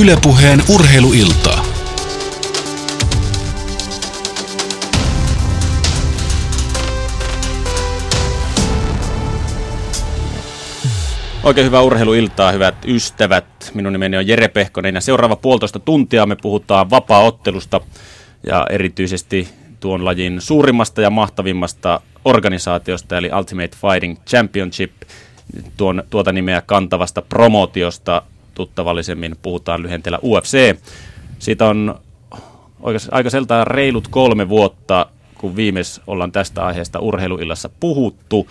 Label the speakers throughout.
Speaker 1: Ylepuheen urheiluiltaa.
Speaker 2: Oikein hyvää urheiluiltaa, hyvät ystävät. Minun nimeni on Jere Pehkonen ja seuraava puolitoista tuntia me puhutaan vapaa-ottelusta ja erityisesti tuon lajin suurimmasta ja mahtavimmasta organisaatiosta eli Ultimate Fighting Championship, tuon, tuota nimeä kantavasta promootiosta tuttavallisemmin puhutaan lyhenteellä UFC. Siitä on aika seltaan reilut kolme vuotta, kun viimeis ollaan tästä aiheesta urheiluillassa puhuttu.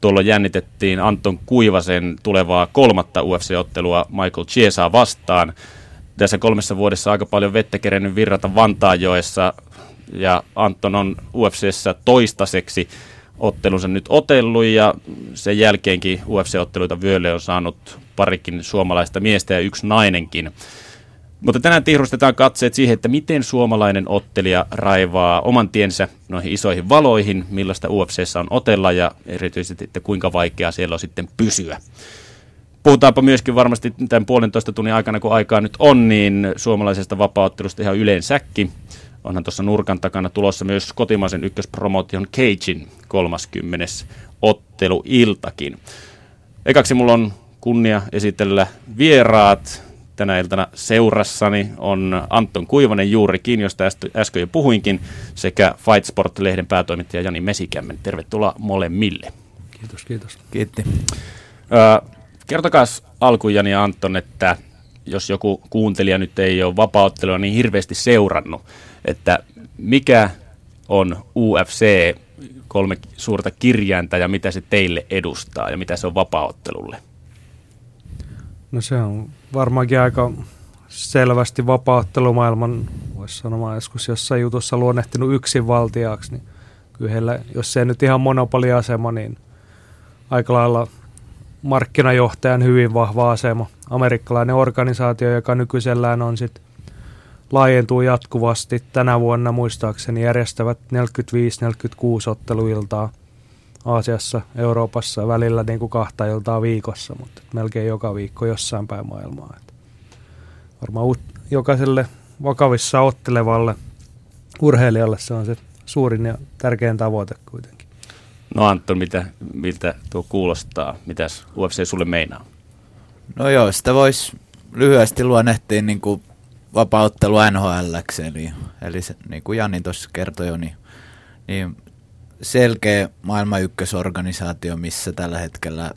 Speaker 2: Tuolloin jännitettiin Anton Kuivasen tulevaa kolmatta UFC-ottelua Michael Chiesaa vastaan. Tässä kolmessa vuodessa aika paljon vettä kerennyt virrata Vantaajoessa ja Anton on UFCssä toistaiseksi ottelunsa nyt otellut ja sen jälkeenkin UFC-otteluita vyölle on saanut parikin suomalaista miestä ja yksi nainenkin. Mutta tänään tihrustetaan katseet siihen, että miten suomalainen ottelija raivaa oman tiensä noihin isoihin valoihin, millaista UFCssä on otella ja erityisesti, että kuinka vaikeaa siellä on sitten pysyä. Puhutaanpa myöskin varmasti tämän puolentoista tunnin aikana, kun aikaa nyt on, niin suomalaisesta vapauttelusta ihan yleensäkin. Onhan tuossa nurkan takana tulossa myös kotimaisen ykköspromotion Cagein 30. otteluiltakin. Ekaksi mulla on kunnia esitellä vieraat. Tänä iltana seurassani on Anton Kuivanen juurikin, josta äsken jo puhuinkin, sekä Fight Sport-lehden päätoimittaja Jani Mesikämmen. Tervetuloa molemmille.
Speaker 3: Kiitos, kiitos.
Speaker 4: Kiitti.
Speaker 2: Kertokaa alkuun Jani ja Anton, että jos joku kuuntelija nyt ei ole vapauttelua niin hirveästi seurannut, että mikä on UFC, kolme suurta kirjainta ja mitä se teille edustaa ja mitä se on vapauttelulle?
Speaker 3: No se on varmaankin aika selvästi vapauttelumaailman, voisi sanoa joskus jossain jutussa luonnehtinut yksinvaltiaaksi, niin kyllä jos se nyt ihan monopoliasema, niin aika lailla markkinajohtajan hyvin vahva asema. Amerikkalainen organisaatio, joka nykyisellään on sitten laajentuu jatkuvasti. Tänä vuonna muistaakseni järjestävät 45-46 otteluiltaa Aasiassa, Euroopassa välillä niin kuin kahta iltaa viikossa, mutta melkein joka viikko jossain päin maailmaa. Et varmaan u- jokaiselle vakavissa ottelevalle urheilijalle se on se suurin ja tärkein tavoite kuitenkin.
Speaker 2: No Anton, mitä, miltä tuo kuulostaa? Mitäs UFC sulle meinaa?
Speaker 4: No joo, sitä voisi lyhyesti luonnehtia niin kuin vapauttelu NHL, eli, eli se, niin kuin Jani tuossa kertoi jo, niin, niin selkeä maailman ykkösorganisaatio, missä tällä hetkellä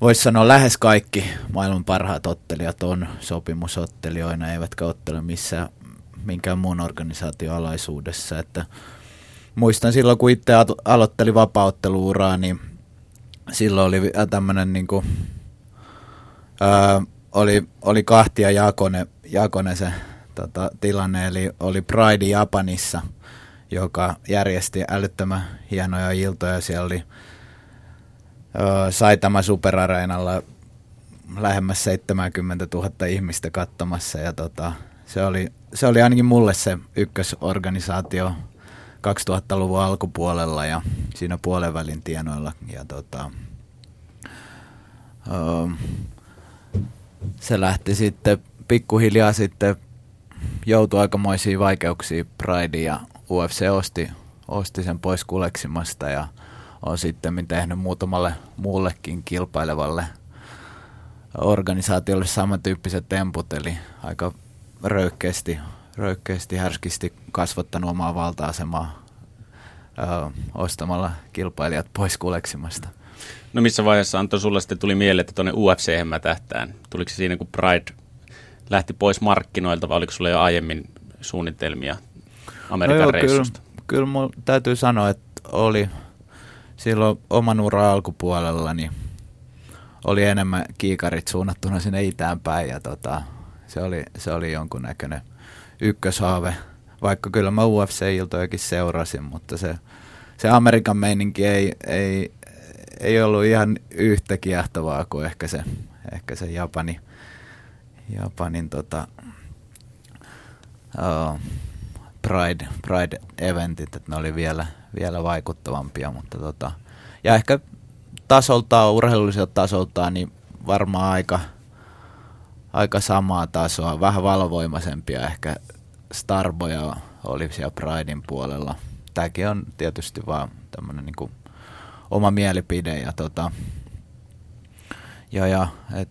Speaker 4: voisi sanoa lähes kaikki maailman parhaat ottelijat on sopimusottelijoina, eivätkä ottele missään minkään muun organisaation alaisuudessa. Että muistan silloin, kun itse aloitteli vapautteluuraa, niin silloin oli tämmöinen niin kuin, ää, oli, oli kahtia jakone, jakone se tota, tilanne, eli oli Pride Japanissa, joka järjesti älyttömän hienoja iltoja. Siellä oli Saitama Superareenalla lähemmäs 70 000 ihmistä katsomassa ja tota, se, oli, se oli ainakin mulle se ykkösorganisaatio 2000-luvun alkupuolella ja siinä puolen tienoilla. Ja tota, ö, se lähti sitten pikkuhiljaa sitten joutui aikamoisiin vaikeuksiin Pride ja UFC osti, osti sen pois kuleksimasta ja on sitten tehnyt muutamalle muullekin kilpailevalle organisaatiolle samantyyppiset temput, eli aika röyhkeästi, röyhkeästi härskisti kasvattanut omaa valta-asemaa ö, ostamalla kilpailijat pois kuleksimasta.
Speaker 2: No missä vaiheessa Anto sulla sitten tuli mieleen, että tuonne UFC mä tähtään? Tuliko se siinä, kun Pride lähti pois markkinoilta vai oliko sulla jo aiemmin suunnitelmia Amerikan no joo, reissusta?
Speaker 4: Kyllä, kyllä mun täytyy sanoa, että oli silloin oman uran alkupuolella, niin oli enemmän kiikarit suunnattuna sinne itään päin ja tota, se, oli, se oli jonkunnäköinen ykköshaave. Vaikka kyllä mä UFC-iltojakin seurasin, mutta se, se Amerikan meininki ei, ei, ei ollut ihan yhtä kiehtovaa kuin ehkä se, ehkä se Japani, Japanin tota, uh, Pride, Pride-eventit, että ne oli vielä, vielä vaikuttavampia, mutta tota, ja ehkä tasoltaan, urheilulliselta tasoltaan, niin varmaan aika, aika samaa tasoa, vähän valovoimaisempia ehkä Starboja oli siellä Pridein puolella. Tämäkin on tietysti vaan tämmöinen niin oma mielipide ja tota, ja, ja et,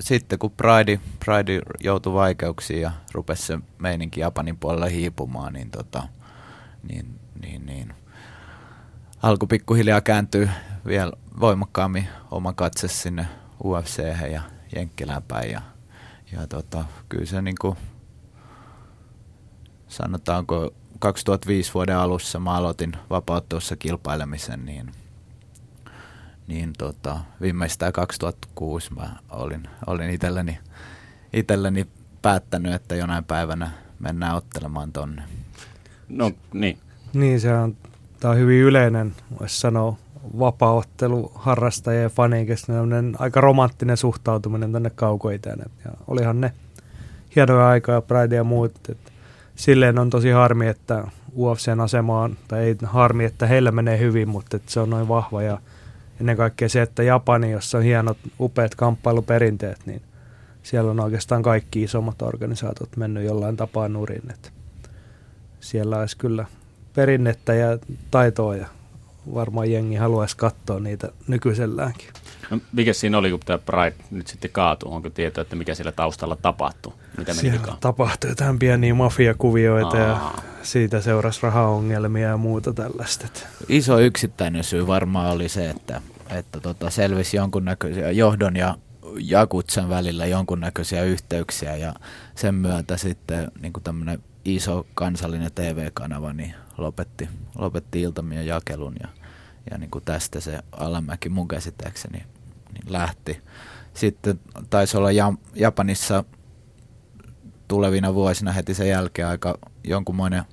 Speaker 4: sitten kun Pride, Pride joutui vaikeuksiin ja rupesi se meininki Japanin puolella hiipumaan, niin, tota, niin, niin, niin alkoi pikkuhiljaa kääntyä vielä voimakkaammin oma katse sinne UFC ja Jenkkilään päin. Ja, ja tota, kyllä se niin kuin, sanotaanko 2005 vuoden alussa mä aloitin vapauttuessa kilpailemisen, niin, niin tota, viimeistään 2006 mä olin, olin itselleni, itselleni päättänyt, että jonain päivänä mennään ottelemaan tonne.
Speaker 2: No niin.
Speaker 3: Niin, se on, tämä on hyvin yleinen, voisi sanoa, vapaaottelu harrastajien ja fanien aika romanttinen suhtautuminen tänne kaukoiteen. Ja olihan ne hienoja aikoja, Pride ja muut. Et silleen on tosi harmi, että UFCn asema on, tai ei harmi, että heillä menee hyvin, mutta se on noin vahva ja ennen kaikkea se, että Japani, jossa on hienot, upeat kamppailuperinteet, niin siellä on oikeastaan kaikki isommat organisaatiot mennyt jollain tapaa nurin. Että siellä olisi kyllä perinnettä ja taitoa ja varmaan jengi haluaisi katsoa niitä nykyiselläänkin.
Speaker 2: No, mikä siinä oli, kun tämä Pride nyt sitten kaatuu? Onko tietoa, että mikä siellä taustalla tapahtuu? Mitä
Speaker 3: siellä tapahtui jotain pieniä mafiakuvioita Aa. ja siitä seurasi rahaongelmia ja muuta tällaista.
Speaker 4: Iso yksittäinen syy varmaan oli se, että, että tota selvisi jonkunnäköisiä johdon ja Jakutsan välillä jonkunnäköisiä yhteyksiä ja sen myötä sitten niin tämmöinen iso kansallinen TV-kanava niin lopetti, lopetti iltamien jakelun ja, ja niin kuin tästä se alamäki mun käsittääkseni niin lähti. Sitten taisi olla Japanissa tulevina vuosina heti sen jälkeen aika jonkunmoinen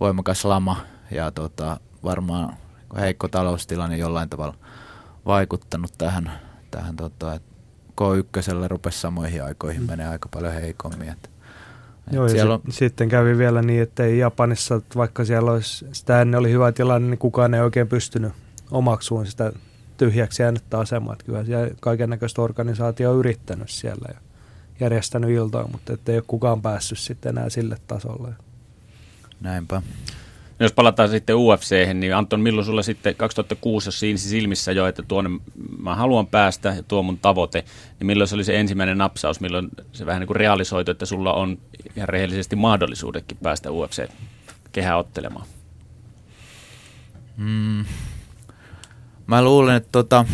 Speaker 4: voimakas lama ja tota, varmaan heikko taloustilanne jollain tavalla vaikuttanut tähän, tähän tota, että K1 rupesi samoihin aikoihin menee aika paljon heikommin. Että
Speaker 3: Joo, ja on... sitten kävi vielä niin, että ei Japanissa, vaikka siellä olisi, sitä ennen oli hyvä tilanne, niin kukaan ei oikein pystynyt omaksuun sitä tyhjäksi jäänyttä asemaa. Että kyllä siellä kaiken näköistä organisaatio on yrittänyt siellä ja järjestänyt iltaa, mutta ei ole kukaan päässyt sitten enää sille tasolle.
Speaker 4: Näinpä.
Speaker 2: Jos palataan sitten UFC, niin Anton, milloin sulla sitten 2006, jos siinä silmissä jo, että tuonne mä haluan päästä ja tuo mun tavoite, niin milloin se oli se ensimmäinen napsaus, milloin se vähän niin kuin realisoitu, että sulla on ihan rehellisesti mahdollisuudekin päästä UFC-kehää ottelemaan?
Speaker 4: Mm. Mä luulen, että tota,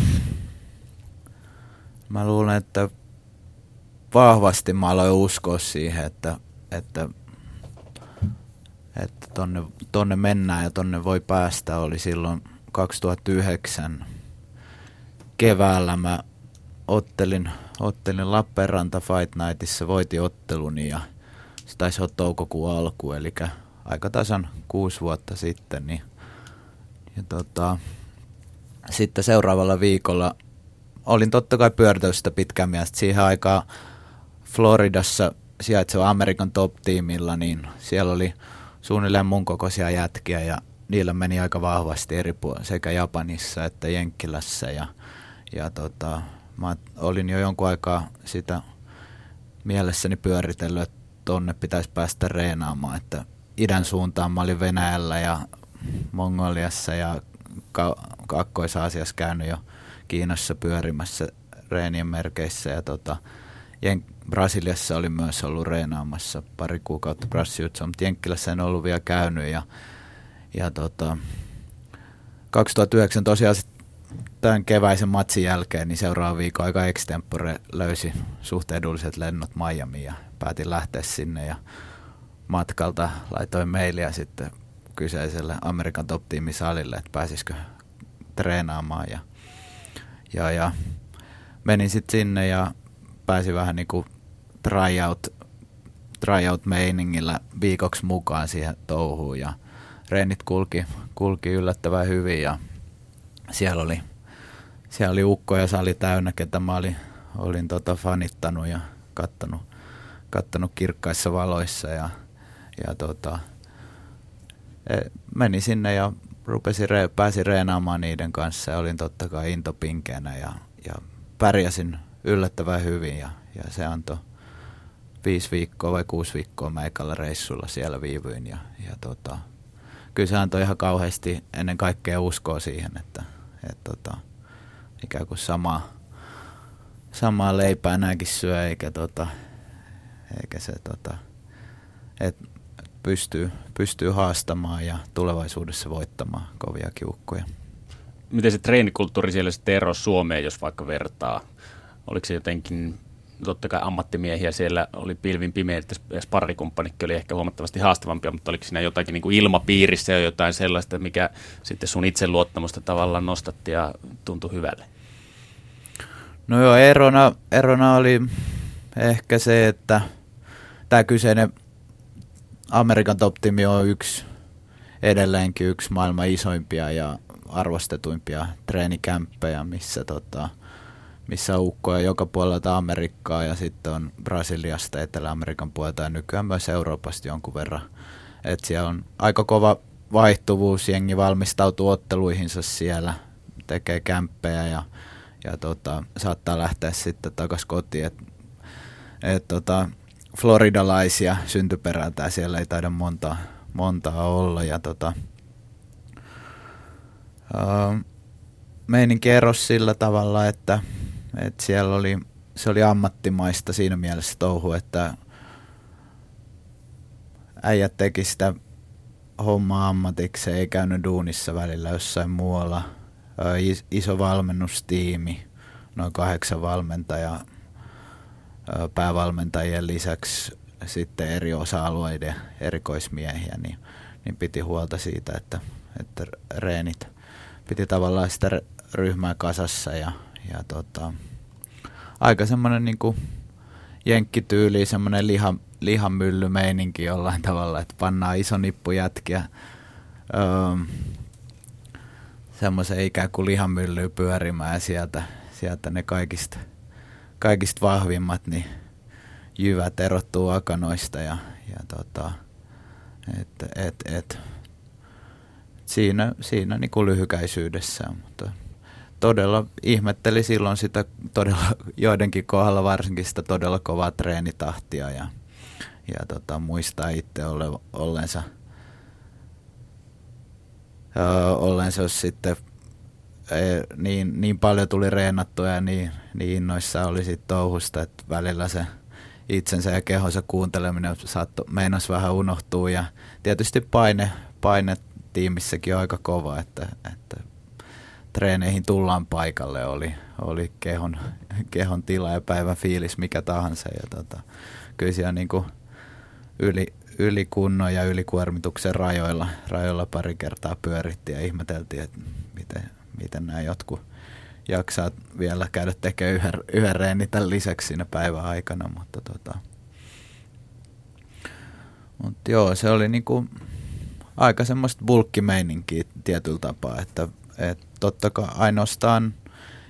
Speaker 4: mä luulen, että vahvasti mä aloin uskoa siihen, että, että että tonne, tonne mennään ja tonne voi päästä, oli silloin 2009 keväällä mä ottelin, ottelin Lappeenranta Fight Nightissa, voitin otteluni ja se taisi olla toukokuun alku, eli aika tasan kuusi vuotta sitten. Niin, ja tota, sitten seuraavalla viikolla olin totta kai pyörtäystä pitkään mielestä siihen aikaan Floridassa sijaitseva Amerikan top-tiimillä, niin siellä oli suunnilleen mun kokoisia jätkiä ja niillä meni aika vahvasti eri puolilla sekä Japanissa että Jenkkilässä. Ja, ja tota, mä olin jo jonkun aikaa sitä mielessäni pyöritellyt, että tonne pitäisi päästä reenaamaan, että idän suuntaan mä olin Venäjällä ja Mongoliassa ja ka- Kakkois-Aasiassa käynyt jo Kiinassa pyörimässä reenien merkeissä ja tota, Jen- Brasiliassa oli myös ollut reenaamassa pari kuukautta Brassiutsa, mutta Jenkkilässä en ollut vielä käynyt ja, ja tota, 2009 tosiaan tämän keväisen matsin jälkeen, niin seuraavan viikon aika extempore löysi suht edulliset lennot Miamiin ja päätin lähteä sinne ja matkalta laitoin mailia sitten kyseiselle Amerikan top salille, että pääsisikö treenaamaan ja, ja, ja menin sitten sinne ja pääsi vähän niin kuin tryout, tryout-meiningillä viikoksi mukaan siihen touhuun ja reenit kulki, kulki yllättävän hyvin ja siellä oli, siellä oli ukko ja sali täynnä, ketä mä olin, olin tota fanittanut ja kattanut, kattanut kirkkaissa valoissa ja, ja tota, meni sinne ja rupesi, pääsin reenaamaan niiden kanssa ja olin totta kai intopinkeenä ja, ja pärjäsin yllättävän hyvin ja, ja se antoi viisi viikkoa vai kuusi viikkoa meikällä reissulla siellä viivyin ja, ja tota, kyllä se antoi ihan kauheasti ennen kaikkea uskoa siihen, että et tota, ikään kuin sama, samaa leipää nämäkin syö, eikä, tota, eikä se tota, et pystyy, pystyy haastamaan ja tulevaisuudessa voittamaan kovia kiukkuja.
Speaker 2: Miten se treenikulttuuri siellä sitten erosi Suomeen, jos vaikka vertaa? Oliko se jotenkin totta kai ammattimiehiä siellä oli pilvin pimeä, että sparrikumppanikki oli ehkä huomattavasti haastavampia, mutta oliko siinä jotakin niin kuin ilmapiirissä ja jotain sellaista, mikä sitten sun itseluottamusta tavallaan nostatti ja tuntui hyvälle?
Speaker 4: No joo, erona, erona oli ehkä se, että tämä kyseinen Amerikan Top on yksi edelleenkin yksi maailman isoimpia ja arvostetuimpia treenikämppejä, missä tota, missä ukkoja joka puolelta Amerikkaa ja sitten on Brasiliasta, Etelä-Amerikan puolelta ja nykyään myös Euroopasta jonkun verran. Et siellä on aika kova vaihtuvuus, jengi valmistautuu otteluihinsa siellä, tekee kämppejä ja, ja tota, saattaa lähteä sitten takaisin kotiin. Et, et tota, floridalaisia syntyperältä siellä ei taida monta, montaa olla. Ja tota, uh, meininki erosi sillä tavalla, että et siellä oli, se oli ammattimaista siinä mielessä touhu, että äijät teki sitä hommaa ammatiksi, ei käynyt duunissa välillä jossain muualla. Iso valmennustiimi, noin kahdeksan valmentajaa, päävalmentajien lisäksi sitten eri osa-alueiden erikoismiehiä, niin, niin piti huolta siitä, että, että reenit piti tavallaan sitä ryhmää kasassa ja, ja tota, aika semmoinen niin jenkkityyli, semmoinen liha, lihamyllymeininki jollain tavalla, että pannaan iso nippu jätkiä öö, semmoisen ikään kuin lihamyllyä pyörimään ja sieltä, sieltä ne kaikista, kaikista vahvimmat niin jyvät erottuu akanoista ja, ja tota, et, et, et, siinä, siinä niin kuin lyhykäisyydessä, mutta todella ihmetteli silloin sitä todella, joidenkin kohdalla varsinkin sitä todella kovaa treenitahtia ja, ja tota, muistaa itse ole, ollensa, ö, ollensa sitten niin, niin paljon tuli reenattua ja niin, niin innoissa oli sit touhusta, että välillä se itsensä ja kehonsa kuunteleminen saattoi, meinas vähän unohtuu ja tietysti paine, paine tiimissäkin on aika kova, että, että treeneihin tullaan paikalle, oli, oli kehon, kehon tila ja päivän fiilis mikä tahansa. Ja tota, kyllä siellä niin kuin yli, ylikunnon ja ylikuormituksen rajoilla, rajoilla pari kertaa pyörittiin ja ihmeteltiin, että miten, miten nämä jotkut jaksaa vielä käydä tekemään yhden, yhden reenin tämän lisäksi siinä päivän aikana, mutta tota, mut joo, se oli niinku aika semmoista bulkkimeininkiä tietyllä tapaa, että et totta kai ainoastaan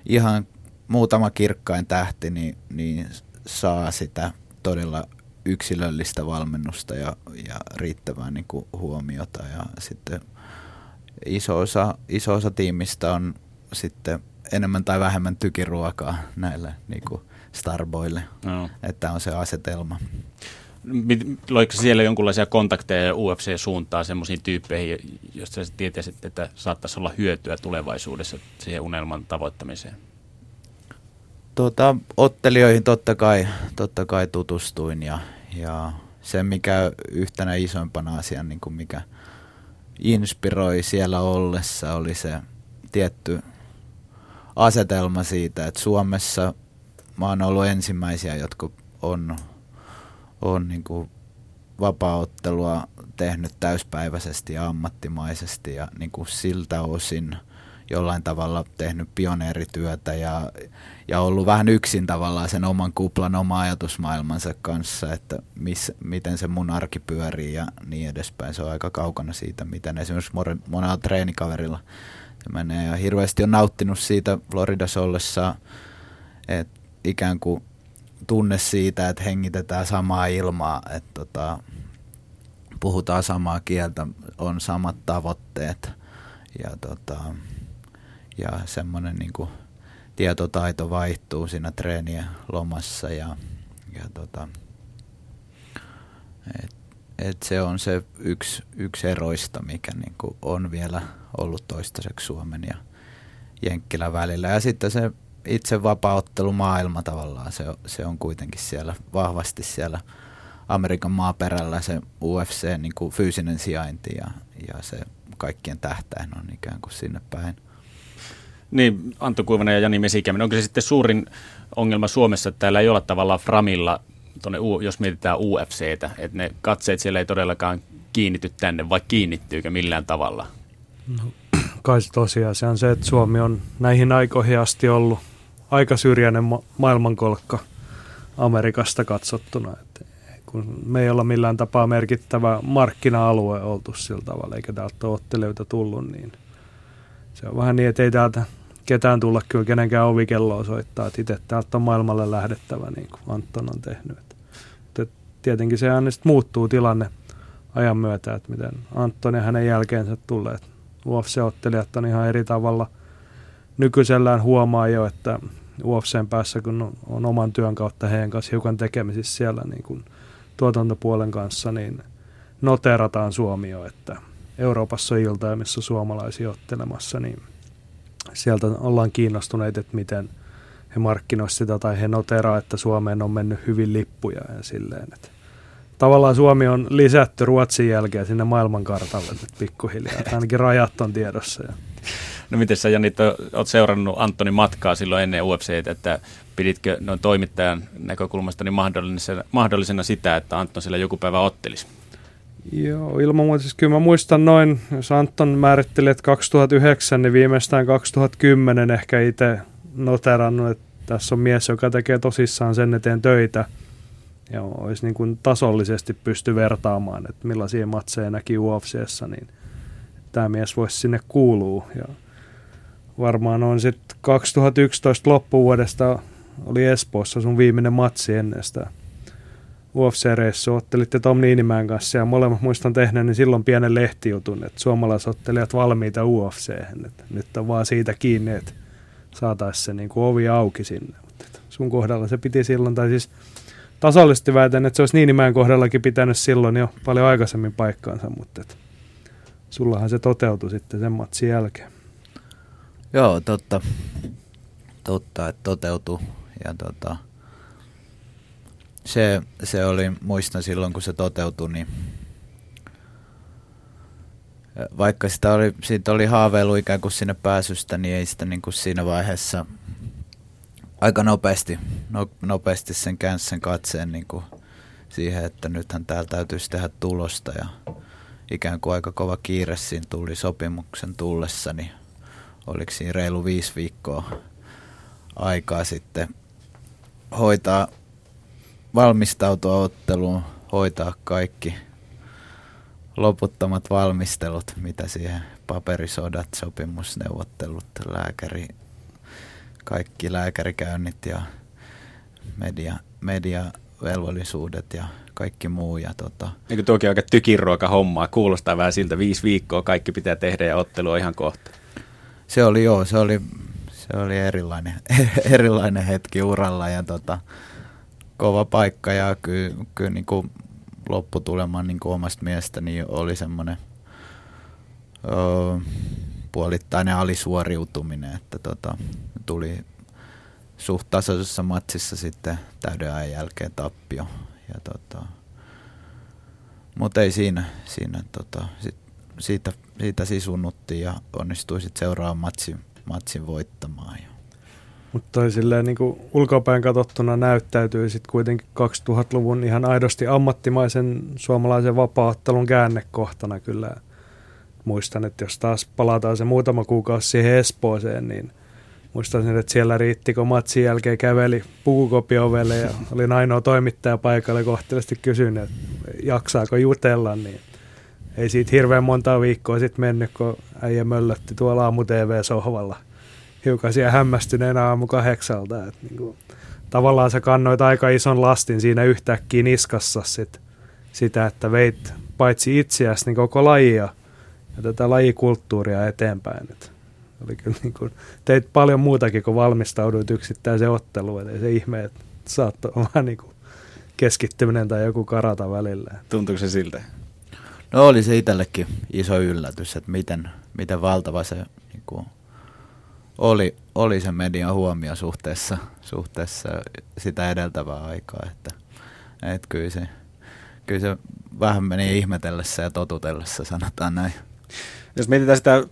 Speaker 4: ihan muutama kirkkain tähti niin, niin saa sitä todella yksilöllistä valmennusta ja, ja riittävää niin kuin huomiota ja sitten iso osa, iso osa tiimistä on sitten enemmän tai vähemmän tykiruokaa näille niin kuin starboille, no. että on se asetelma.
Speaker 2: Loiko siellä jonkinlaisia kontakteja UFC-suuntaan semmoisiin tyyppeihin, joista sä tietäisit, että saattaisi olla hyötyä tulevaisuudessa siihen unelman tavoittamiseen?
Speaker 4: Tuota, ottelijoihin totta kai, totta kai tutustuin ja, ja se mikä yhtenä isoimpana asian, niin kuin mikä inspiroi siellä ollessa, oli se tietty asetelma siitä, että Suomessa mä oon ollut ensimmäisiä, jotka on on niin kuin vapaaottelua tehnyt täyspäiväisesti ja ammattimaisesti ja niin kuin siltä osin jollain tavalla tehnyt pioneerityötä ja, ja ollut vähän yksin tavallaan sen oman kuplan, oma ajatusmaailmansa kanssa, että miss, miten se mun arki pyörii ja niin edespäin. Se on aika kaukana siitä, miten esimerkiksi monella treenikaverilla se menee. Ja hirveästi on nauttinut siitä Floridassa ollessa, että ikään kuin tunne siitä, että hengitetään samaa ilmaa, että tota, puhutaan samaa kieltä, on samat tavoitteet ja, tota, ja semmoinen niin kuin, tietotaito vaihtuu siinä treenien lomassa ja, ja tota, Et, et se on se yksi, yksi eroista, mikä niinku on vielä ollut toistaiseksi Suomen ja Jenkkilän välillä. Ja sitten se itse vapauttelumaailma tavallaan, se, se on kuitenkin siellä vahvasti siellä Amerikan maaperällä se UFC niin kuin fyysinen sijainti ja, ja se kaikkien tähtäin on ikään kuin sinne päin.
Speaker 2: Niin, Antto Kuivanen ja Jani Mesikäminen, onko se sitten suurin ongelma Suomessa, että täällä ei olla tavallaan Framilla, tonne, jos mietitään UFCtä, että ne katseet siellä ei todellakaan kiinnity tänne, vai kiinnittyykö millään tavalla?
Speaker 3: No, kai se tosiasia on se, että Suomi on näihin aikoihin asti ollut aika syrjäinen ma- maailmankolkka Amerikasta katsottuna. Et kun me ei olla millään tapaa merkittävä markkina-alue oltu sillä tavalla, eikä täältä ole ottelijoita tullut, niin se on vähän niin, että ei täältä ketään tulla kyllä kenenkään ovikelloa soittaa, että itse täältä on maailmalle lähdettävä, niin kuin Anton on tehnyt. Mutta tietenkin se aina muuttuu tilanne ajan myötä, että miten Anton ja hänen jälkeensä tulleet UFC-ottelijat on ihan eri tavalla nykyisellään huomaa jo, että UFCn päässä, kun on, oman työn kautta heidän kanssa hiukan tekemisissä siellä niin kuin tuotantopuolen kanssa, niin noterataan Suomi jo, että Euroopassa on iltoja, missä on suomalaisia ottelemassa, niin sieltä ollaan kiinnostuneita, että miten he markkinoisivat sitä tai he noteraa, että Suomeen on mennyt hyvin lippuja ja silleen, että tavallaan Suomi on lisätty Ruotsin jälkeen sinne maailmankartalle nyt pikkuhiljaa, ainakin rajat on tiedossa. Ja.
Speaker 2: No miten sä Janit, oot seurannut Antoni matkaa silloin ennen UFC, että piditkö noin toimittajan näkökulmasta niin mahdollisena, mahdollisena sitä, että Anton siellä joku päivä ottelisi?
Speaker 3: Joo, ilman muuta. Siis kyllä mä muistan noin, jos Anton määritteli, että 2009, niin viimeistään 2010 ehkä itse noterannut, että tässä on mies, joka tekee tosissaan sen eteen töitä. Ja olisi niin kuin tasollisesti pysty vertaamaan, että millaisia matseja näki UFCssä, niin tämä mies voisi sinne kuulua. Ja varmaan on sitten 2011 loppuvuodesta oli Espoossa sun viimeinen matsi ennen sitä UFC-reissu. Ottelitte Tom Niinimäen kanssa ja molemmat muistan tehneen niin silloin pienen lehtijutun, että suomalaisottelijat valmiita ufc että nyt on vaan siitä kiinni, että saataisiin se niin kuin ovi auki sinne. Mutta sun kohdalla se piti silloin, tai siis tasallisesti väitän, että se olisi Niinimäen kohdallakin pitänyt silloin jo paljon aikaisemmin paikkaansa, mutta että sullahan se toteutui sitten sen matsin jälkeen.
Speaker 4: Joo, totta. Totta, että toteutui. Ja tota, se, se oli, muistan silloin kun se toteutui, niin vaikka sitä oli, siitä oli haaveilu ikään kuin sinne pääsystä, niin ei sitä niin kuin siinä vaiheessa aika nopeasti, no, nopeasti sen käänsi sen katseen niin kuin siihen, että nythän täällä täytyisi tehdä tulosta ja ikään kuin aika kova kiire siinä tuli sopimuksen tullessa, niin oliko siinä reilu viisi viikkoa aikaa sitten hoitaa, valmistautua otteluun, hoitaa kaikki loputtomat valmistelut, mitä siihen paperisodat, sopimusneuvottelut, lääkäri, kaikki lääkärikäynnit ja media, mediavelvollisuudet ja kaikki muu. Ja tota.
Speaker 2: Eikö tuokin aika tykiruoka hommaa? Kuulostaa vähän siltä, viisi viikkoa kaikki pitää tehdä ja ottelu on ihan kohta.
Speaker 4: Se oli joo, se oli, se oli erilainen, erilainen hetki uralla ja tota, kova paikka ja kyllä, kyllä niin kuin lopputulema niin kuin omasta mielestäni oli semmoinen puolittainen alisuoriutuminen, että tota, tuli suht tasaisessa matsissa sitten täyden ajan jälkeen tappio. Ja tota, mutta ei siinä, siinä tota, sit, siitä, siitä sisunnuttiin ja onnistui sitten seuraavan matsin, matsin voittamaan. Ja
Speaker 3: mutta silleen niin ulkopäin katsottuna näyttäytyy sitten kuitenkin 2000-luvun ihan aidosti ammattimaisen suomalaisen vapaattelun käännekohtana kyllä. Muistan, että jos taas palataan se muutama kuukausi siihen Espooseen, niin muistan, että siellä riitti, kun matsin jälkeen käveli pukukopiovelle ja oli ainoa toimittaja paikalle kohtelisti kysyin, että jaksaako jutella, niin ei siitä hirveän monta viikkoa sitten mennyt, kun äijä möllötti tuolla aamu TV-sohvalla – hiukan siellä hämmästyneenä aamu kahdeksalta. Että niin kuin, tavallaan sä kannoit aika ison lastin siinä yhtäkkiä niskassa sit, sitä, että veit paitsi itseäsi niin koko lajia ja tätä lajikulttuuria eteenpäin. Et oli kyllä niin kuin, teit paljon muutakin kuin valmistauduit yksittäiseen otteluun. Ei se ihme, että saattoi vähän niin kuin keskittyminen tai joku karata välillä.
Speaker 2: Tuntuuko se siltä?
Speaker 4: No oli se itsellekin iso yllätys, että miten, miten valtava se niin kuin, oli, oli se median huomio suhteessa, suhteessa sitä edeltävää aikaa. Että, että kyllä, se, kyllä se vähän meni ihmetellessä ja totutellessa, sanotaan näin.
Speaker 2: Jos mietitään sitä,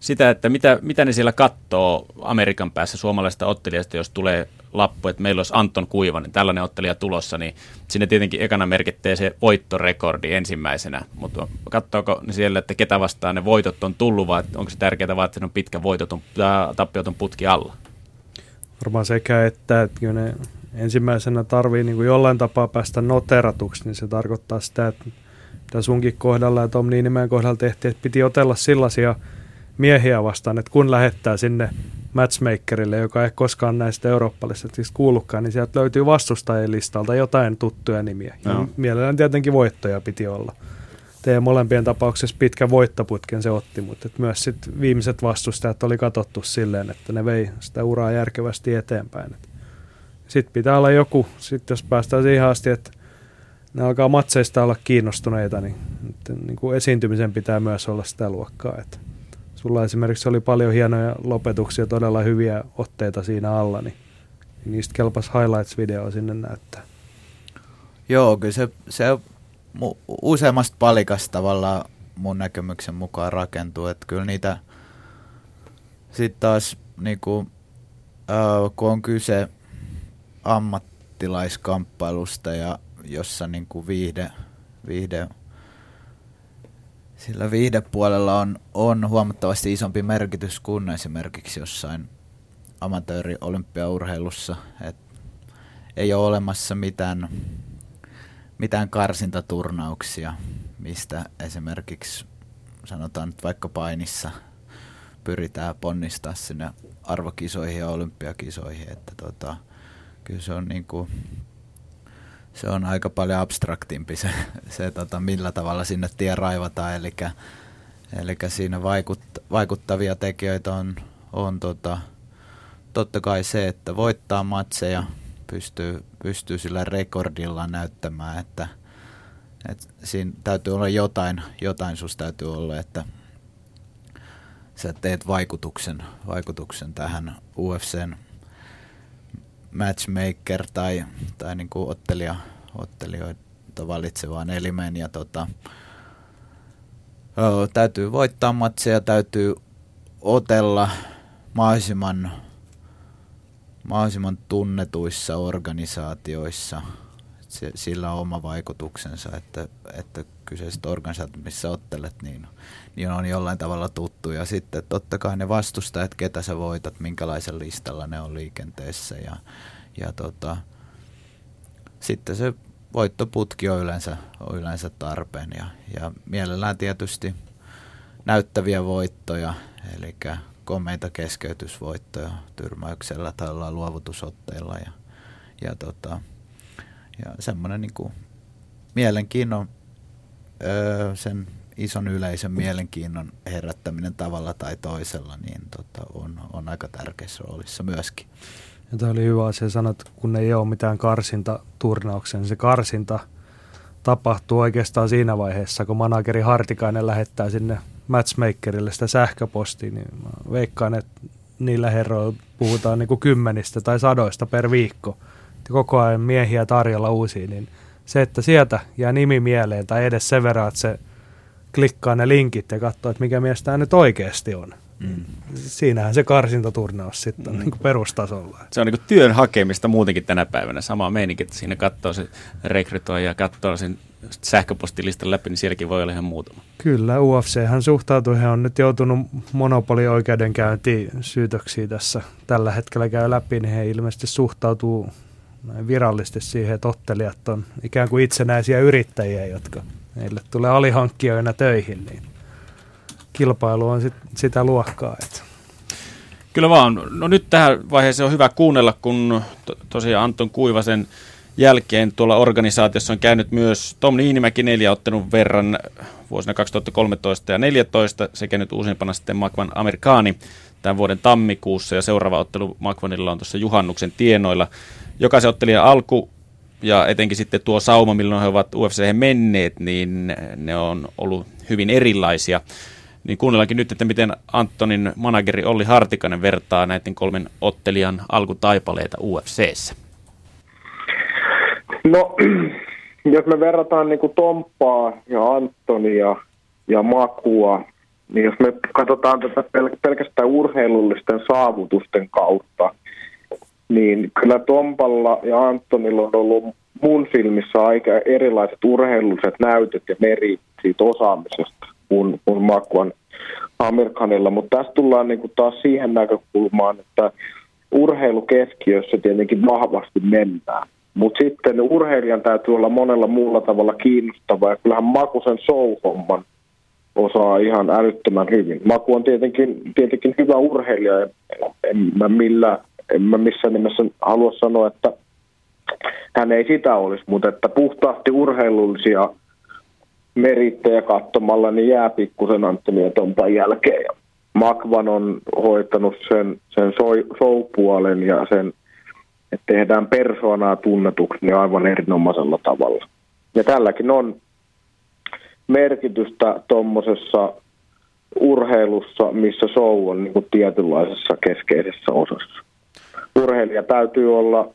Speaker 2: sitä että mitä, mitä ne siellä katsoo Amerikan päässä suomalaisesta ottelijasta, jos tulee lappu, että meillä olisi Anton Kuivanen, tällainen ottelija tulossa, niin sinne tietenkin ekana merkittee se voittorekordi ensimmäisenä, mutta katsoako ne siellä, että ketä vastaan ne voitot on tullut, vai onko se tärkeää vaan, että on pitkä voitoton, tappioton putki alla?
Speaker 3: Varmaan sekä, että, että ne ensimmäisenä tarvii niin kuin jollain tapaa päästä noteratuksi, niin se tarkoittaa sitä, että mitä sunkin kohdalla ja Tom Niinimäen kohdalla tehtiin, että piti otella sellaisia miehiä vastaan, että kun lähettää sinne matchmakerille, joka ei koskaan näistä eurooppalaisista siis kuullutkaan, niin sieltä löytyy vastustajien listalta jotain tuttuja nimiä. No. mielellään tietenkin voittoja piti olla. Teidän molempien tapauksessa pitkä voittoputken se otti, mutta myös sit viimeiset vastustajat oli katsottu silleen, että ne vei sitä uraa järkevästi eteenpäin. Sitten pitää olla joku, sit jos päästään siihen asti, että ne alkaa matseista olla kiinnostuneita, niin, niin kuin esiintymisen pitää myös olla sitä luokkaa. Että sulla esimerkiksi oli paljon hienoja lopetuksia, todella hyviä otteita siinä alla, niin niistä kelpas highlights-videoa sinne näyttää.
Speaker 4: Joo, kyllä se, se useammasta palikasta tavallaan mun näkemyksen mukaan rakentuu, että kyllä niitä sitten taas niin kuin, äh, kun on kyse ammattilaiskamppailusta ja jossa niin kuin viihde, viihde, sillä viihdepuolella on, on huomattavasti isompi merkitys kuin esimerkiksi jossain amatööri-olympiaurheilussa. Et ei ole olemassa mitään, mitään karsintaturnauksia, mistä esimerkiksi sanotaan nyt vaikka painissa pyritään ponnistaa sinne arvokisoihin ja olympiakisoihin. Että tota, kyllä se on niin kuin se on aika paljon abstraktimpi se, se tota, millä tavalla sinne tie raivataan. Eli, eli siinä vaikut, vaikuttavia tekijöitä on, on tota, totta kai se, että voittaa matseja, pystyy, pystyy sillä rekordilla näyttämään, että, että siinä täytyy olla jotain, jotain sus täytyy olla, että sä teet vaikutuksen, vaikutuksen tähän UFCn matchmaker tai, tai niin kuin ottelija, ottelijoita valitsevaan elimeen. Ja tota, ö, täytyy voittaa matseja, täytyy otella mahdollisimman, mahdollisimman tunnetuissa organisaatioissa. Se, sillä on oma vaikutuksensa, että, että kyseiset organisaatiot, missä ottelet, niin, niin on jollain tavalla tuttu. Ja sitten totta kai ne vastustajat, ketä sä voitat, minkälaisen listalla ne on liikenteessä. Ja, ja tota, sitten se voittoputki on yleensä, on yleensä tarpeen. Ja, ja mielellään tietysti näyttäviä voittoja, eli komeita keskeytysvoittoja tyrmäyksellä tai luovutusotteilla. Ja, ja, tota, ja semmoinen niin mielenkiinnon öö, sen ison yleisön mielenkiinnon herättäminen tavalla tai toisella niin tota, on, on aika tärkeässä roolissa myöskin.
Speaker 3: Ja tämä oli hyvä asia sanoa, että kun ei ole mitään karsinta turnauksia, niin se karsinta tapahtuu oikeastaan siinä vaiheessa, kun manageri Hartikainen lähettää sinne matchmakerille sitä sähköpostia, niin mä veikkaan, että niillä herroilla puhutaan niin kuin kymmenistä tai sadoista per viikko. Koko ajan miehiä tarjolla uusia, niin se, että sieltä jää nimi mieleen tai edes sen verran, että se klikkaa ne linkit ja katsoo, että mikä mies tämä nyt oikeasti on. Mm. Siinähän se karsintaturnaus sitten mm. niin kuin perustasolla.
Speaker 2: Se on niin kuin työn hakemista muutenkin tänä päivänä. Sama meininki, että siinä katsoo se rekrytoi ja katsoo sen sähköpostilistan läpi, niin sielläkin voi olla ihan muutama.
Speaker 3: Kyllä, hän suhtautuu, he on nyt joutunut monopolioikeudenkäyntiin syytöksiä tässä tällä hetkellä käy läpi, niin he ilmeisesti suhtautuu virallisesti siihen, että ottelijat on ikään kuin itsenäisiä yrittäjiä, jotka heille tulee alihankkijoina töihin, niin kilpailu on sit, sitä luokkaa. Että.
Speaker 2: Kyllä vaan. No nyt tähän vaiheeseen on hyvä kuunnella, kun to, tosiaan Anton Kuivasen jälkeen tuolla organisaatiossa on käynyt myös Tom Niinimäki neljä ottelun verran vuosina 2013 ja 2014 sekä nyt uusimpana sitten Makvan Amerikaani tämän vuoden tammikuussa ja seuraava ottelu Makvanilla on tuossa juhannuksen tienoilla. Jokaisen ottelijan alku ja etenkin sitten tuo sauma, milloin he ovat UFC menneet, niin ne on ollut hyvin erilaisia. Niin kuunnellaankin nyt, että miten Antonin manageri Olli Hartikainen vertaa näiden kolmen ottelijan alkutaipaleita UFCssä.
Speaker 5: No, jos me verrataan niin kuin Tomppaa ja Antonia ja Makua, niin jos me katsotaan tätä pel- pelkästään urheilullisten saavutusten kautta, niin kyllä Tompalla ja Antonilla on ollut mun silmissä aika erilaiset urheilulliset näytöt ja merit siitä osaamisesta kuin, kuin Makuan Amerikanilla. Mutta tässä tullaan niin kuin taas siihen näkökulmaan, että urheilukeskiössä tietenkin vahvasti mennään. Mutta sitten urheilijan täytyy olla monella muulla tavalla kiinnostava ja kyllähän Maku sen show-homman osaa ihan älyttömän hyvin. Maku on tietenkin, tietenkin hyvä urheilija, en, en mä, millä, en mä missään nimessä halua sanoa, että hän ei sitä olisi, mutta että puhtaasti urheilullisia merittejä katsomalla, niin jää pikkusen Anttoni ja Tompan jälkeen. Makvan on hoitanut sen, sen show-puolen ja sen että tehdään persoonaa tunnetuksi niin aivan erinomaisella tavalla. Ja tälläkin on merkitystä tuommoisessa urheilussa, missä show on niin kuin tietynlaisessa keskeisessä osassa. Urheilija täytyy olla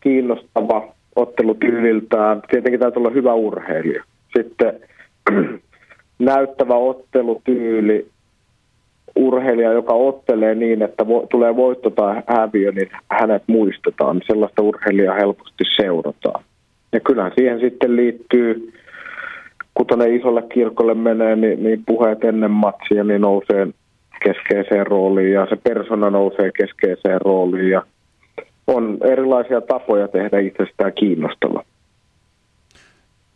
Speaker 5: kiinnostava ottelutyyliltään. Tietenkin täytyy olla hyvä urheilija. Sitten näyttävä ottelutyyli urheilija, joka ottelee niin, että vo, tulee voitto tai häviö, niin hänet muistetaan. Sellaista urheilijaa helposti seurataan. Ja kyllähän siihen sitten liittyy, kun tuonne isolle kirkolle menee, niin, niin puheet ennen matsia niin nousee keskeiseen rooliin ja se persona nousee keskeiseen rooliin ja on erilaisia tapoja tehdä itsestään kiinnostava.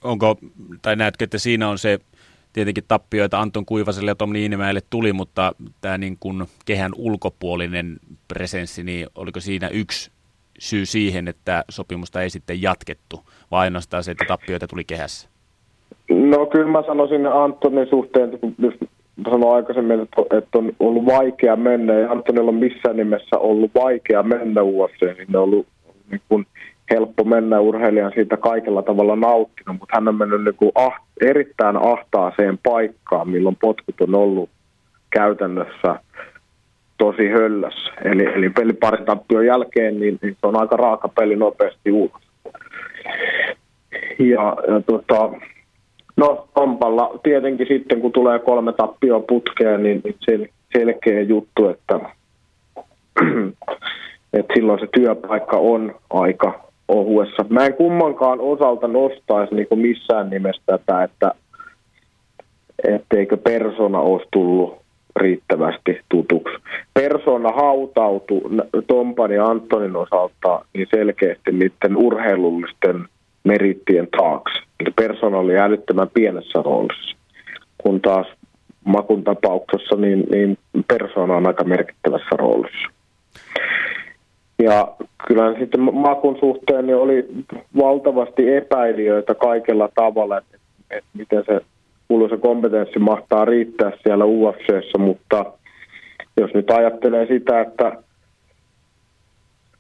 Speaker 2: Onko, tai näetkö, että siinä on se tietenkin tappioita Anton Kuivaselle ja Tom Niinimäelle tuli, mutta tämä niin kuin kehän ulkopuolinen presenssi, niin oliko siinä yksi syy siihen, että sopimusta ei sitten jatkettu, vai ainoastaan se, että tappioita tuli kehässä?
Speaker 5: No kyllä mä sanoisin Antonin suhteen, kun sanoin aikaisemmin, että on ollut vaikea mennä, ja Antonilla on missään nimessä ollut vaikea mennä UFC, niin on ollut niin kuin helppo mennä urheilijan siitä kaikella tavalla nauttinut, mutta hän on mennyt niin kuin ah, erittäin ahtaaseen paikkaan, milloin potkut on ollut käytännössä tosi höllössä. Eli, eli peli parin tappion jälkeen, niin, niin se on aika raaka peli nopeasti ulos. Ja, ja tota, no Tompalla tietenkin sitten, kun tulee kolme tappioa putkeen, niin, niin sel, selkeä juttu, että, että silloin se työpaikka on aika ohuessa. Mä en kummankaan osalta nostaisi niin missään nimessä tätä, että etteikö persona olisi tullut riittävästi tutuksi. Persona hautautui Tompan ja Antonin osalta niin selkeästi niiden urheilullisten merittien taakse. Persona oli älyttömän pienessä roolissa, kun taas Makun tapauksessa niin, niin persona on aika merkittävässä roolissa. Ja kyllä sitten makun suhteen niin oli valtavasti epäilijöitä kaikella tavalla, että, että miten se kuuluisa kompetenssi mahtaa riittää siellä UFCssä, mutta jos nyt ajattelee sitä, että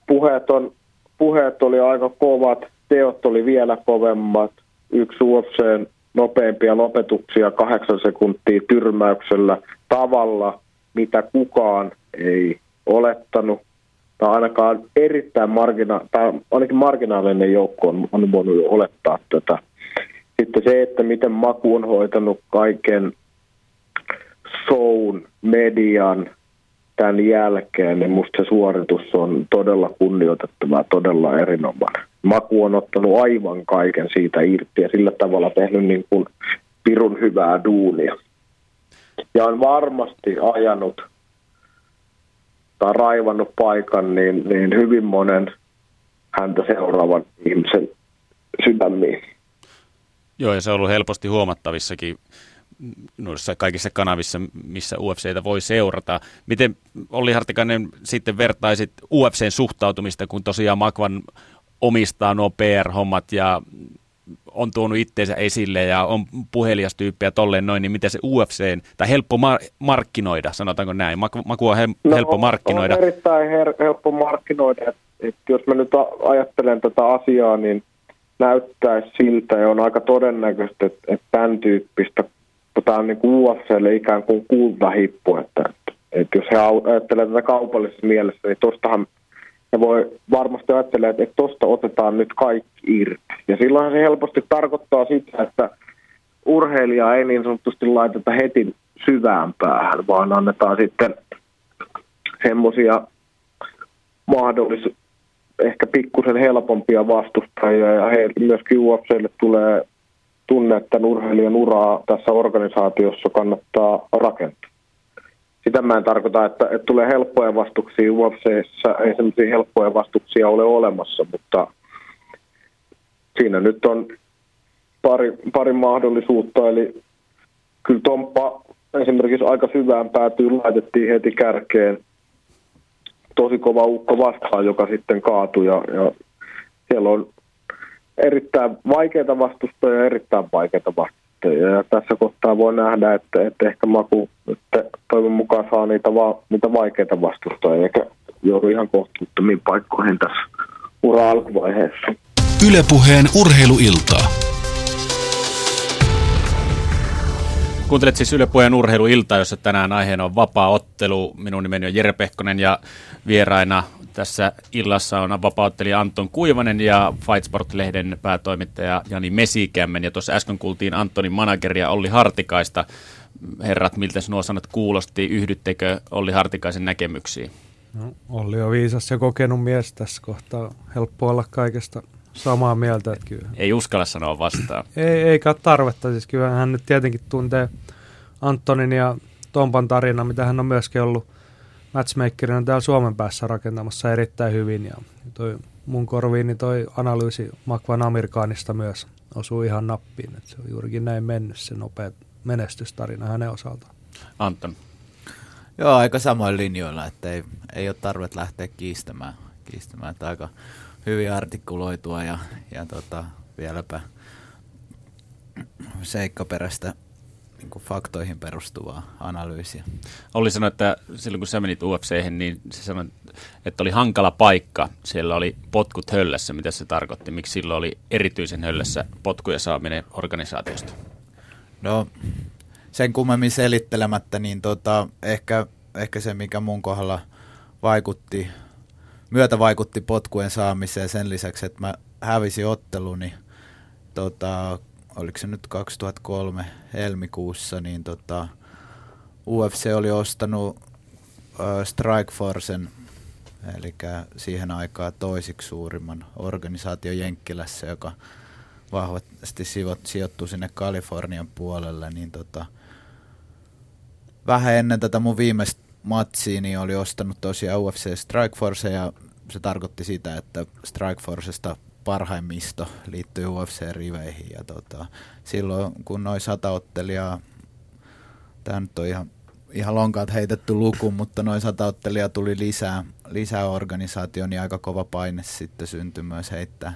Speaker 5: puheet, on, puheet oli aika kovat, teot oli vielä kovemmat, yksi UFCn nopeimpia lopetuksia kahdeksan sekuntia tyrmäyksellä tavalla, mitä kukaan ei olettanut tai ainakaan erittäin margina- tai ainakin marginaalinen joukko on, on voinut olettaa tätä. Sitten se, että miten Maku on hoitanut kaiken shown, median tämän jälkeen, niin musta se suoritus on todella kunnioitettava, todella erinomainen. Maku on ottanut aivan kaiken siitä irti ja sillä tavalla tehnyt niin kuin pirun hyvää duunia. Ja on varmasti ajanut tai raivannut paikan, niin, niin hyvin monen häntä seuraavan ihmisen sydämiin.
Speaker 2: Joo, ja se on ollut helposti huomattavissakin noissa kaikissa kanavissa, missä UFCtä voi seurata. Miten Olli Hartikainen sitten vertaisit UFCn suhtautumista, kun tosiaan Makvan omistaa nuo PR-hommat ja on tuonut itteensä esille ja on puhelias tyyppi ja tolleen noin, niin miten se UFC, tai helppo mar- markkinoida, sanotaanko näin? Maku on he- no, helppo markkinoida.
Speaker 5: On erittäin her- helppo markkinoida. Et, et jos mä nyt ajattelen tätä asiaa, niin näyttäisi siltä ja on aika todennäköistä, että, että tämän tyyppistä, tämä on niin kuin UFClle ikään kuin kultahippu, että, että jos he ajattelee tätä kaupallisessa mielessä, niin tuostahan ja voi varmasti ajatella, että tuosta otetaan nyt kaikki irti. Ja silloin se helposti tarkoittaa sitä, että urheilijaa ei niin sanotusti laiteta heti syvään päähän, vaan annetaan sitten semmoisia mahdollisuuksia, ehkä pikkusen helpompia vastustajia ja he, myöskin UFClle tulee tunne, että urheilijan uraa tässä organisaatiossa kannattaa rakentaa. Sitä mä en tarkoita, että, että tulee helppoja vastuksia UFCssä, ei sellaisia helppoja vastuksia ole olemassa, mutta siinä nyt on pari, pari mahdollisuutta, eli kyllä Tomppa esimerkiksi aika syvään päätyy, laitettiin heti kärkeen. Tosi kova ukko vastaan, joka sitten kaatui ja, ja siellä on erittäin vaikeita vastustajia ja erittäin vaikeita vastustajia. Ja tässä kohtaa voi nähdä, että, että ehkä Maku että toivon mukaan saa niitä, va, niitä vaikeita vastustajia, eikä joudu ihan kohtuuttomiin paikkoihin tässä ura alkuvaiheessa.
Speaker 1: Ylepuheen urheiluiltaa.
Speaker 2: Kuuntelet siis Yle Puheen urheiluilta, jossa tänään aiheena on vapaa ottelu. Minun nimeni on Jere Pehkonen ja vieraina tässä illassa on vapaa-ottelija Anton Kuivanen ja Fightsport-lehden päätoimittaja Jani Mesikämmen. Ja tuossa äsken kuultiin Antonin manageria Olli Hartikaista. Herrat, miltä nuo sanat kuulosti? Yhdyttekö Olli Hartikaisen näkemyksiin?
Speaker 3: No, Olli on viisas ja kokenut mies tässä kohtaa. Helppo olla kaikesta samaa mieltä. Että kyllä.
Speaker 2: Ei uskalla sanoa vastaan.
Speaker 3: ei, eikä tarvetta. Siis kyllä hän nyt tietenkin tuntee Antonin ja Tompan tarina, mitä hän on myöskin ollut matchmakerina täällä Suomen päässä rakentamassa erittäin hyvin. Ja toi mun korviin niin toi analyysi Makvan Amerikaanista myös osuu ihan nappiin. Että se on juurikin näin mennyt se nopea menestystarina hänen osaltaan.
Speaker 2: Anton.
Speaker 4: Joo, aika samoin linjoilla, että ei, ei ole tarvetta lähteä kiistämään. kiistämään että aika hyvin artikuloitua ja, ja tota, vieläpä seikkaperäistä niin kuin faktoihin perustuvaa analyysiä.
Speaker 2: Olli sanoi, että silloin kun sä menit UFC, niin se sanoi, että oli hankala paikka. Siellä oli potkut höllässä. Mitä se tarkoitti? Miksi silloin oli erityisen höllässä potkuja saaminen organisaatiosta?
Speaker 4: No, sen kummemmin selittelemättä, niin tota, ehkä, ehkä se, mikä mun kohdalla vaikutti myötä vaikutti potkujen saamiseen sen lisäksi, että mä hävisin otteluni, niin tota, oliko se nyt 2003 helmikuussa, niin tota, UFC oli ostanut äh, Strikeforcen, eli siihen aikaan toisiksi suurimman organisaation Jenkkilässä, joka vahvasti sijoittuu sinne Kalifornian puolelle, niin tota, vähän ennen tätä mun viimeistä matsiin niin oli ostanut tosiaan UFC Strikeforce ja se tarkoitti sitä, että Strikeforcesta parhaimmisto liittyy UFC-riveihin ja tota, silloin kun noin sata ottelijaa, tämä nyt on ihan, ihan lonkaat heitetty luku, mutta noin sata ottelijaa tuli lisää, lisää organisaatioon, niin aika kova paine sitten syntyi myös heittää,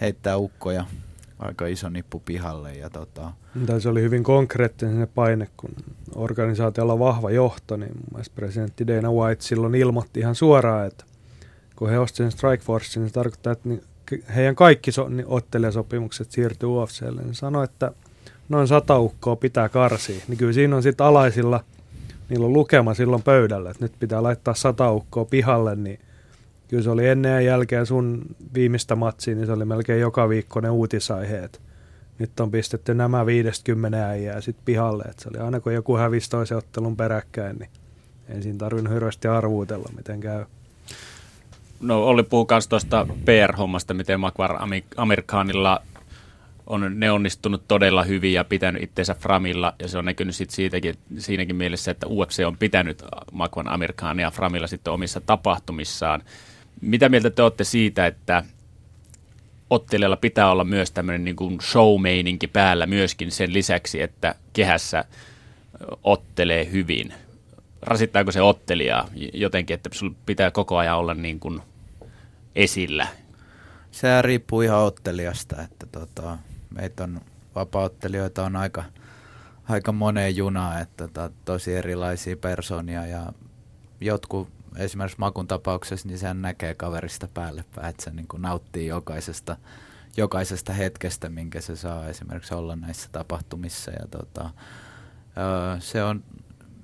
Speaker 4: heittää ukkoja aika iso nippu pihalle. Ja tota...
Speaker 3: se oli hyvin konkreettinen paine, kun organisaatiolla on vahva johto, niin presidentti Dana White silloin ilmoitti ihan suoraan, että kun he ostivat Strike Force, niin se tarkoittaa, että heidän kaikki so, niin ottelijasopimukset siirtyy UFClle. Niin sanoi, että noin sata ukkoa pitää karsia. Niin kyllä siinä on sitten alaisilla, niillä on lukema silloin pöydällä, että nyt pitää laittaa sata ukkoa pihalle, niin kyllä se oli ennen ja jälkeen sun viimeistä matsia, niin se oli melkein joka viikko ne uutisaiheet. Nyt on pistetty nämä 50 äijää sitten pihalle, että se oli aina kun joku hävisi toisen ottelun peräkkäin, niin ei siinä tarvinnut hirveästi arvuutella, miten käy.
Speaker 2: No Olli puhuu myös tuosta PR-hommasta, miten Makvar Amerikaanilla on ne onnistunut todella hyvin ja pitänyt itseensä Framilla, ja se on näkynyt sit siitäkin, siinäkin mielessä, että UFC on pitänyt Makvan Amerikaania Framilla sitten omissa tapahtumissaan. Mitä mieltä te olette siitä, että ottelijalla pitää olla myös tämmöinen niin kuin show-meininki päällä myöskin sen lisäksi, että kehässä ottelee hyvin? Rasittaako se ottelijaa jotenkin, että sinulla pitää koko ajan olla niin kuin esillä?
Speaker 4: Se riippuu ihan ottelijasta, että tota, meitä on vapauttelijoita on aika, aika moneen junaan, että tota, tosi erilaisia persoonia ja jotkut esimerkiksi Makun tapauksessa, niin sehän näkee kaverista päälle päin, että se niin kuin nauttii jokaisesta, jokaisesta hetkestä, minkä se saa esimerkiksi olla näissä tapahtumissa. Ja tota, öö, se, on,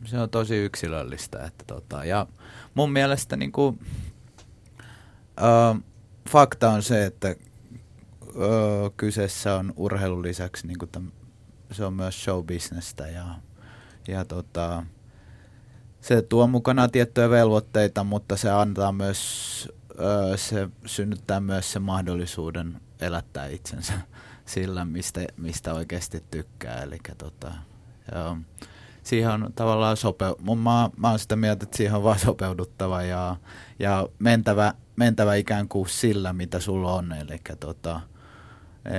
Speaker 4: se on tosi yksilöllistä. Että tota, ja mun mielestä niin kuin, öö, fakta on se, että öö, kyseessä on urheilun lisäksi niin kuin täm, se on myös showbisnestä ja, ja tota, se tuo mukana tiettyjä velvoitteita, mutta se antaa myös, öö, se synnyttää myös sen mahdollisuuden elättää itsensä sillä, mistä, mistä oikeasti tykkää. Eli tota, joo, siihen on tavallaan sope... Mun, mä, mä oon sitä mieltä, että siihen on vaan sopeuduttava ja, ja mentävä, mentävä ikään kuin sillä, mitä sulla on. Eli tota, e,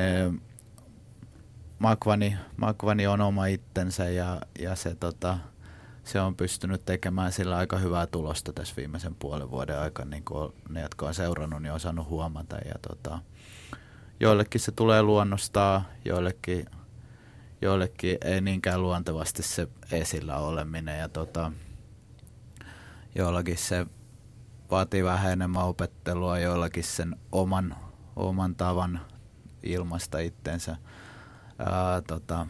Speaker 4: Makvani, Makvani on oma itsensä ja, ja se, tota, se on pystynyt tekemään sillä aika hyvää tulosta tässä viimeisen puolen vuoden aikana, niin kuin ne, jotka on seurannut, niin on saanut huomata. Ja tota, joillekin se tulee luonnostaa, joillekin, joillekin ei niinkään luontevasti se esillä oleminen. Ja tota, joillakin se vaatii vähän enemmän opettelua, joillakin sen oman, oman tavan ilmaista itsensä. Ää, tota,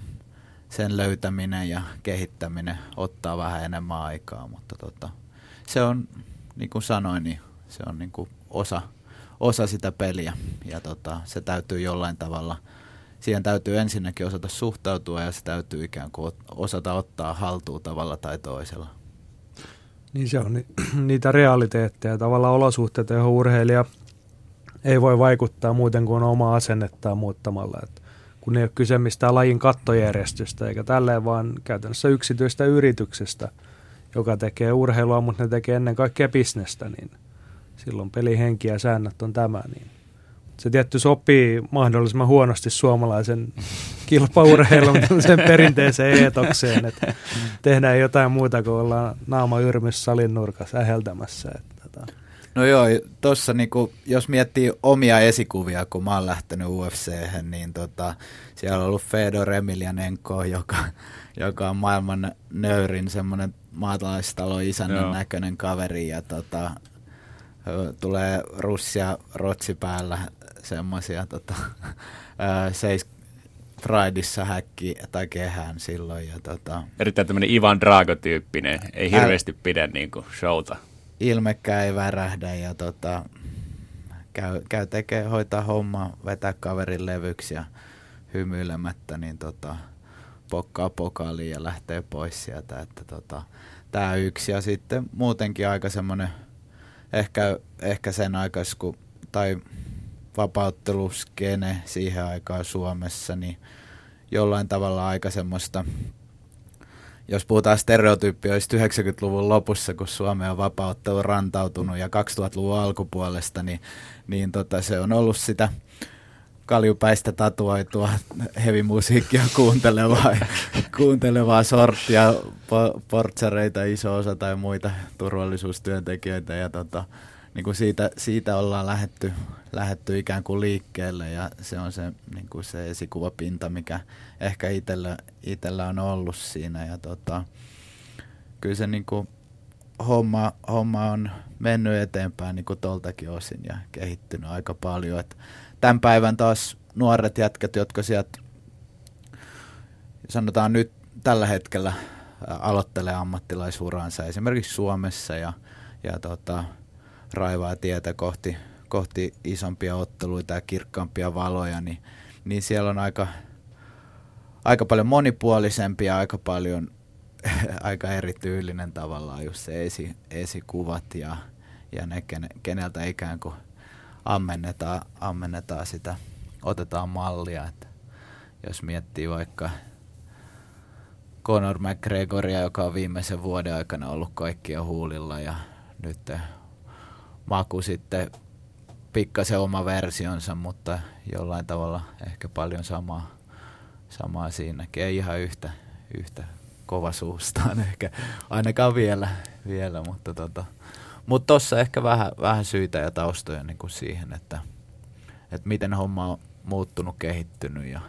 Speaker 4: sen löytäminen ja kehittäminen ottaa vähän enemmän aikaa, mutta tota, se on, niin kuin sanoin, niin se on niin kuin osa, osa sitä peliä ja tota, se täytyy jollain tavalla, siihen täytyy ensinnäkin osata suhtautua ja se täytyy ikään kuin osata ottaa haltuun tavalla tai toisella.
Speaker 3: Niin se on ni- niitä realiteetteja, tavallaan olosuhteita, johon urheilija ei voi vaikuttaa muuten kuin omaa asennettaan muuttamalla. Et kun ei ole kyse mistään lajin kattojärjestystä, eikä tälleen vaan käytännössä yksityistä yrityksestä, joka tekee urheilua, mutta ne tekee ennen kaikkea bisnestä, niin silloin pelihenki ja säännöt on tämä. Niin se tietty sopii mahdollisimman huonosti suomalaisen kilpaurheilun sen perinteiseen eetokseen, että tehdään jotain muuta kuin ollaan naama yrmys salin nurkassa äheltämässä. Että, tota.
Speaker 4: No joo, tuossa niinku, jos miettii omia esikuvia, kun mä oon lähtenyt ufc niin tota, siellä on ollut Fedor Emelianenko, joka, joka on maailman nöyrin semmoinen maatalaistalo isännän joo. näköinen kaveri ja tota, tulee russia rotsi päällä semmoisia tota, seis, Prideissa häkki tai kehään silloin. Ja tota,
Speaker 2: Erittäin tämmöinen Ivan Drago-tyyppinen, ei hirveästi pidä niinku showta.
Speaker 4: Ilmekään ei värähdä ja tota, käy, käy tekee, hoitaa homma, vetää kaverin levyksi ja hymyilemättä, niin tota, pokkaa pokaaliin ja lähtee pois sieltä. Että tota, tää yksi ja sitten muutenkin aika semmoinen, ehkä, ehkä sen aikais, kun, tai vapautteluskene siihen aikaan Suomessa, niin jollain tavalla aika semmoista, jos puhutaan stereotypioista 90-luvun lopussa, kun Suomi on vapauttelu rantautunut ja 2000-luvun alkupuolesta, niin, niin tota, se on ollut sitä kaljupäistä tatuoitua hevimusiikkia kuuntelevaa, kuuntelevaa sorttia, portsareita iso osa tai muita turvallisuustyöntekijöitä ja tota, niin kuin siitä, siitä ollaan lähetty, lähetty ikään kuin liikkeelle ja se on se, niin kuin se esikuvapinta, mikä ehkä itsellä, itsellä on ollut siinä. Ja tota, kyllä se niin kuin homma, homma on mennyt eteenpäin niin kuin toltakin osin ja kehittynyt aika paljon. Et tämän päivän taas nuoret jätkät, jotka sieltä sanotaan nyt tällä hetkellä aloittelee ammattilaisuransa esimerkiksi Suomessa ja, ja tota, raivaa tietä kohti, kohti isompia otteluita ja kirkkaampia valoja, niin, niin siellä on aika, aika paljon monipuolisempia, aika paljon aika erityylinen tavallaan just se esi, esikuvat ja, ja ne, keneltä ikään kuin ammennetaan, ammennetaan sitä, otetaan mallia. Että jos miettii vaikka Conor McGregoria, joka on viimeisen vuoden aikana ollut kaikkia huulilla ja nyt maku sitten pikkasen oma versionsa, mutta jollain tavalla ehkä paljon samaa, samaa siinäkin. Ei ihan yhtä, yhtä kova suustaan ehkä, ainakaan vielä, vielä mutta tota, mutta tossa ehkä vähän, vähän syitä ja taustoja niin kuin siihen, että, että miten homma on muuttunut, kehittynyt ja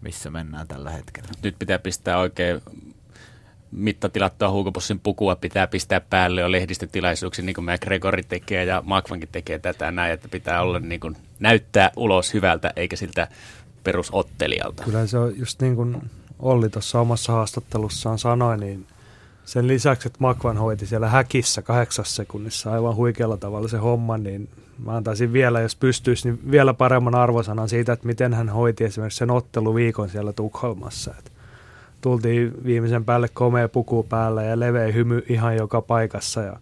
Speaker 4: missä mennään tällä hetkellä.
Speaker 2: Nyt pitää pistää oikein mittatilattua Hugo Bossin pukua pitää pistää päälle jo lehdistötilaisuuksiin, niin kuin McGregor tekee ja Makvankin tekee tätä näin, että pitää olla niin kuin, näyttää ulos hyvältä eikä siltä perusottelijalta.
Speaker 3: Kyllä se on just niin kuin Olli tuossa omassa haastattelussaan sanoi, niin sen lisäksi, että Makvan hoiti siellä häkissä kahdeksassa sekunnissa aivan huikealla tavalla se homma, niin mä antaisin vielä, jos pystyisi, niin vielä paremman arvosanan siitä, että miten hän hoiti esimerkiksi sen otteluviikon siellä Tukholmassa. Et tultiin viimeisen päälle komea puku päällä ja leveä hymy ihan joka paikassa ja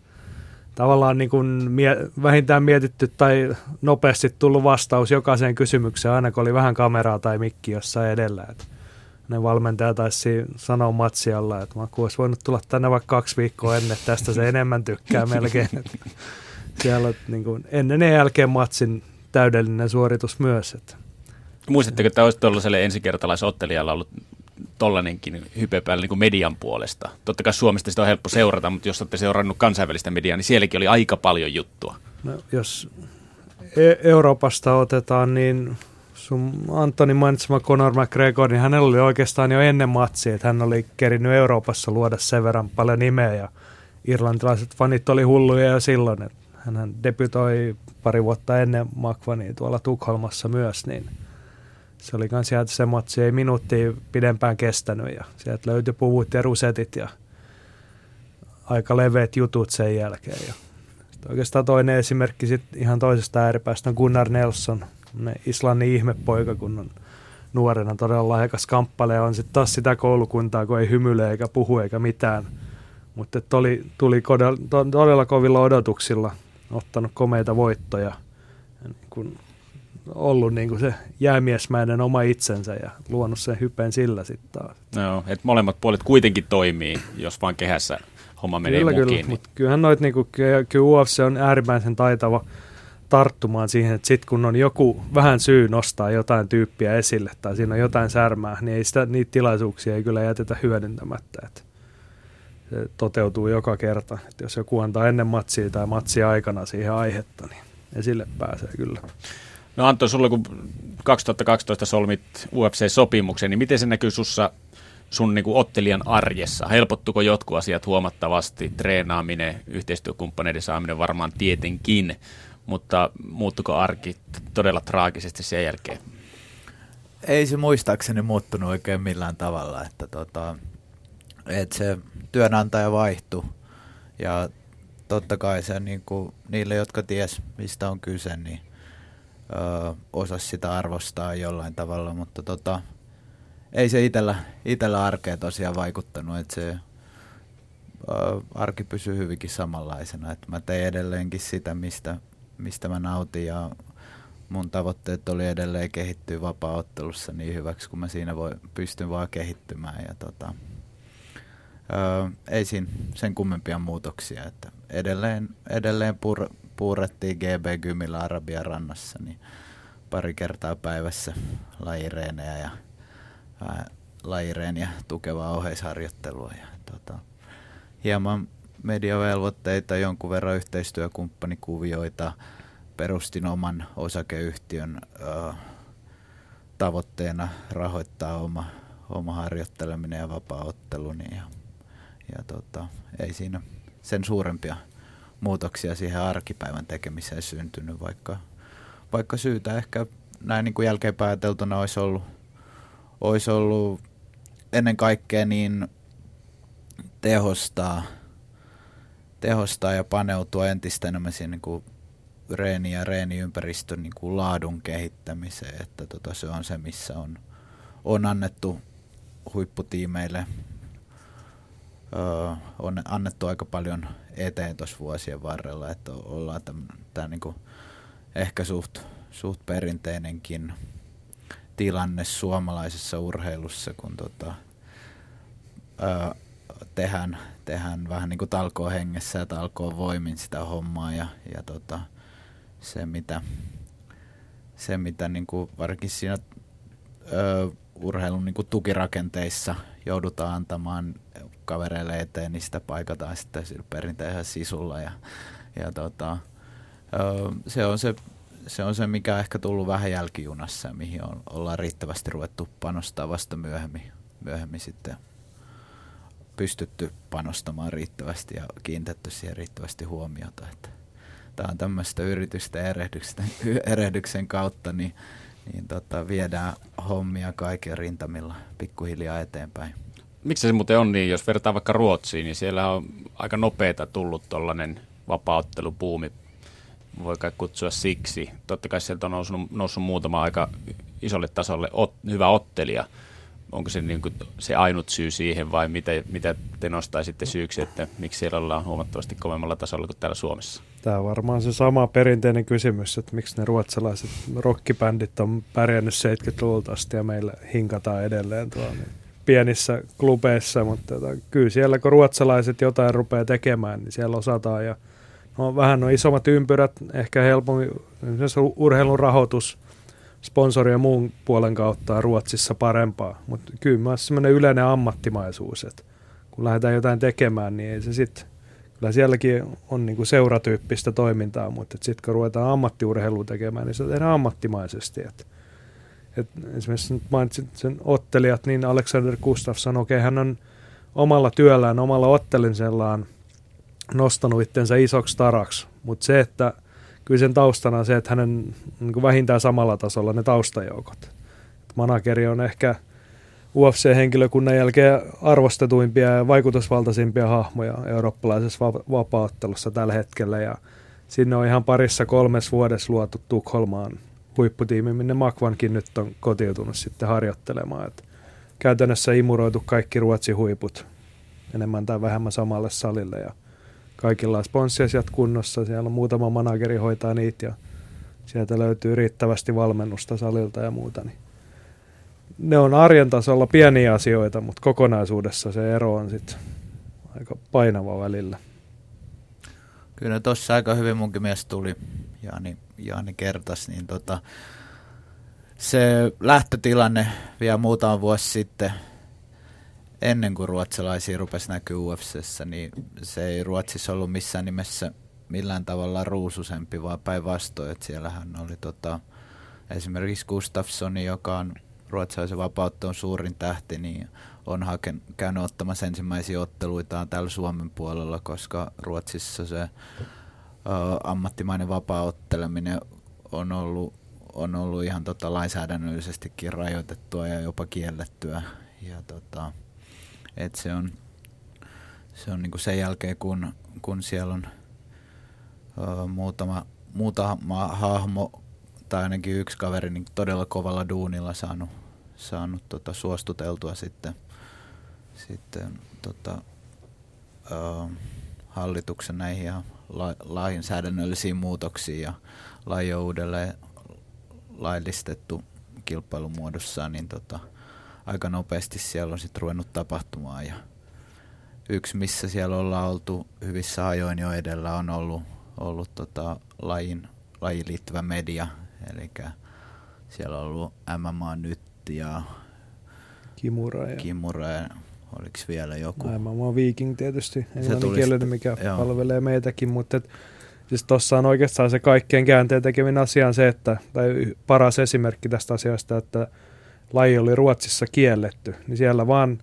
Speaker 3: tavallaan niin kuin mie- vähintään mietitty tai nopeasti tullut vastaus jokaiseen kysymykseen, aina kun oli vähän kameraa tai mikki jossain edellä. Et ne valmentaja taisi sanoa matsialla, että mä olisi voinut tulla tänne vaikka kaksi viikkoa ennen, tästä se enemmän tykkää melkein. Siellä niin kuin, ennen ja jälkeen matsin täydellinen suoritus myös. Että.
Speaker 2: Muistatteko, että olisi tuollaiselle ensikertalaisottelijalla ollut tollanenkin hype päällä niin kuin median puolesta? Totta kai Suomesta sitä on helppo seurata, mutta jos olette seurannut kansainvälistä mediaa, niin sielläkin oli aika paljon juttua.
Speaker 3: No, jos e- Euroopasta otetaan, niin sun Antoni mainitsema Conor McGregor, niin hänellä oli oikeastaan jo ennen matsia, että hän oli kerinyt Euroopassa luoda sen verran paljon nimeä ja irlantilaiset fanit oli hulluja jo silloin, että hän debytoi pari vuotta ennen Makvania tuolla Tukholmassa myös, niin se oli myös sieltä se matsi, ei minuuttia pidempään kestänyt ja sieltä löytyi puvut ja rusetit ja aika leveät jutut sen jälkeen. Ja oikeastaan toinen esimerkki sit ihan toisesta ääripäästä on Gunnar Nelson, Islannin ihmepoika, kun on nuorena todella lahjakas kamppale on sitten taas sitä koulukuntaa, kun ei hymyle eikä puhu eikä mitään. Mutta tuli, tuli todella kovilla odotuksilla, ottanut komeita voittoja. Ja niin kun ollut niin kuin se jäämiesmäinen oma itsensä ja luonut sen hypeen sillä sitten taas.
Speaker 2: No, että molemmat puolet kuitenkin toimii, jos vaan kehässä homma menee
Speaker 3: kyllä. Kyllä, niin. mutta kyllähän noit, niin kuin, kyllä UFC on äärimmäisen taitava tarttumaan siihen, että sitten kun on joku vähän syy nostaa jotain tyyppiä esille tai siinä on jotain särmää, niin ei sitä, niitä tilaisuuksia ei kyllä jätetä hyödyntämättä. Että se toteutuu joka kerta. Että jos joku antaa ennen matsia tai matsia aikana siihen aihetta, niin esille pääsee kyllä.
Speaker 2: No Antto, sulla kun 2012 solmit UFC-sopimuksen, niin miten se näkyy sussa sun niin kuin ottelijan arjessa? Helpottuko jotkut asiat huomattavasti? Treenaaminen, yhteistyökumppaneiden saaminen varmaan tietenkin, mutta muuttuko arki todella traagisesti sen jälkeen?
Speaker 4: Ei se muistaakseni muuttunut oikein millään tavalla, että tota, että se työnantaja vaihtui ja totta kai se niin kuin, niille, jotka ties mistä on kyse, niin ö, osasi sitä arvostaa jollain tavalla, mutta tota, ei se itellä, itellä arkeen tosiaan vaikuttanut, että se ö, arki pysyy hyvinkin samanlaisena, että mä tein edelleenkin sitä, mistä, mistä mä nautin ja mun tavoitteet oli edelleen kehittyä vapaa-ottelussa niin hyväksi, kun mä siinä voi, pystyn vaan kehittymään ja tota, Öö, ei siinä sen kummempia muutoksia. Että edelleen edelleen pur, puurettiin GB Gymillä Arabian rannassa niin pari kertaa päivässä lajireenejä ja lajireeniä tukevaa oheisharjoittelua. Ja, tota, hieman mediavelvoitteita, jonkun verran yhteistyökumppanikuvioita, perustin oman osakeyhtiön ö, tavoitteena rahoittaa oma, oma harjoitteleminen ja. Niin ja ja tota, ei siinä sen suurempia muutoksia siihen arkipäivän tekemiseen syntynyt, vaikka, vaikka syytä ehkä näin niin kuin jälkeenpäin ajateltuna olisi ollut, olisi ollut ennen kaikkea niin tehostaa, tehostaa ja paneutua entistä enemmän siihen niin kuin reeni- ja reeniympäristön niin kuin laadun kehittämiseen, että tota, se on se, missä on, on annettu huipputiimeille on annettu aika paljon eteen tuossa vuosien varrella, että ollaan tämä niinku ehkä suht, suht perinteinenkin tilanne suomalaisessa urheilussa, kun tota, öö, tehdään, tehdään vähän niin kuin talkoon hengessä ja talkoon voimin sitä hommaa ja, ja tota, se mitä, se mitä niin kuin varsinkin siinä öö, urheilun niin kuin tukirakenteissa joudutaan antamaan kavereille eteen, niin sitä paikataan sitten perinteisellä sisulla. Ja, ja tota, se, on se, se on se, mikä on ehkä tullut vähän jälkijunassa, mihin on, ollaan riittävästi ruvettu panostaa vasta myöhemmin, myöhemmin sitten pystytty panostamaan riittävästi ja kiinnitetty siihen riittävästi huomiota. Että tämä on tämmöistä yritystä erehdyksen, erehdyksen kautta, niin, niin tota, viedään hommia kaiken rintamilla pikkuhiljaa eteenpäin.
Speaker 2: Miksi se muuten on niin, jos vertaa vaikka Ruotsiin, niin siellä on aika nopeeta tullut tuollainen vapaaottelupuumi, voi kai kutsua siksi. Totta kai sieltä on noussut, noussut muutama aika isolle tasolle ot, hyvä ottelija. Onko se niin kuin se ainut syy siihen vai mitä, mitä te nostaisitte syyksi, että miksi siellä ollaan huomattavasti kovemmalla tasolla kuin täällä Suomessa?
Speaker 3: Tämä on varmaan se sama perinteinen kysymys, että miksi ne ruotsalaiset rockibändit on pärjännyt 70-luvulta asti ja meillä hinkataan edelleen tuolla niin pienissä klubeissa, mutta tota, kyllä siellä kun ruotsalaiset jotain rupeaa tekemään, niin siellä osataan. Ja no, vähän on isommat ympyrät, ehkä helpommin, urheilun rahoitus, sponsori ja muun puolen kautta on Ruotsissa parempaa, mutta kyllä myös semmoinen yleinen ammattimaisuus, että kun lähdetään jotain tekemään, niin ei se sitten, kyllä sielläkin on niinku seuratyyppistä toimintaa, mutta sitten kun ruvetaan ammattiurheilua tekemään, niin se tehdään ammattimaisesti, että et esimerkiksi nyt mainitsin sen ottelijat, niin Alexander Gustafsson, okei, okay, hän on omalla työllään, omalla ottelisellaan nostanut itsensä isoksi taraksi, mutta se, että kyllä sen taustana on se, että hänen niin vähintään samalla tasolla ne taustajoukot. Manageri on ehkä UFC-henkilökunnan jälkeen arvostetuimpia ja vaikutusvaltaisimpia hahmoja eurooppalaisessa va- vapaattelussa tällä hetkellä ja sinne on ihan parissa kolmes vuodessa luotu Tukholmaan huipputiimi, minne Makvankin nyt on kotiutunut sitten harjoittelemaan. Et käytännössä imuroitu kaikki Ruotsin huiput enemmän tai vähemmän samalle salille ja kaikilla on sponssiasiat kunnossa. Siellä on muutama manageri hoitaa niitä ja sieltä löytyy riittävästi valmennusta salilta ja muuta. Niin ne on arjen tasolla pieniä asioita, mutta kokonaisuudessa se ero on sitten aika painava välillä.
Speaker 4: Kyllä tuossa aika hyvin munkin mies tuli, Jaani, Jaani kertasi, niin tota, se lähtötilanne vielä muutama vuosi sitten, ennen kuin ruotsalaisia rupesi näkyä UFCssä, niin se ei Ruotsissa ollut missään nimessä millään tavalla ruususempi, vaan päinvastoin, että siellähän oli tota, esimerkiksi Gustafssoni, joka on ruotsalaisen vapauttoon suurin tähti, niin on haken, käynyt ottamassa ensimmäisiä otteluitaan täällä Suomen puolella, koska Ruotsissa se ammattimainen vapaaotteleminen on ollut, on ollut ihan tota lainsäädännöllisestikin rajoitettua ja jopa kiellettyä. Ja tota, et se on, se on niinku sen jälkeen, kun, kun siellä on ö, muutama, muutama hahmo tai ainakin yksi kaveri niin todella kovalla duunilla saanut, saanut tota, suostuteltua sitten, sitten tota, ö, hallituksen näihin ja la, lainsäädännöllisiin muutoksiin ja laji on uudelleen laillistettu kilpailumuodossa, niin tota, aika nopeasti siellä on sitten ruvennut tapahtumaan. Ja yksi, missä siellä ollaan oltu hyvissä ajoin jo edellä, on ollut, ollut tota, lajin, lajiin liittyvä media. Eli siellä on ollut MMA nyt ja
Speaker 3: Kimura ja,
Speaker 4: Kimura ja oliko vielä joku?
Speaker 3: MMA Viking tietysti, englanninkielinen, mikä joo. palvelee meitäkin, mutta et, siis tuossa on oikeastaan se kaikkein käänteen tekeminen asia on se, että, tai paras esimerkki tästä asiasta, että laji oli Ruotsissa kielletty, niin siellä vaan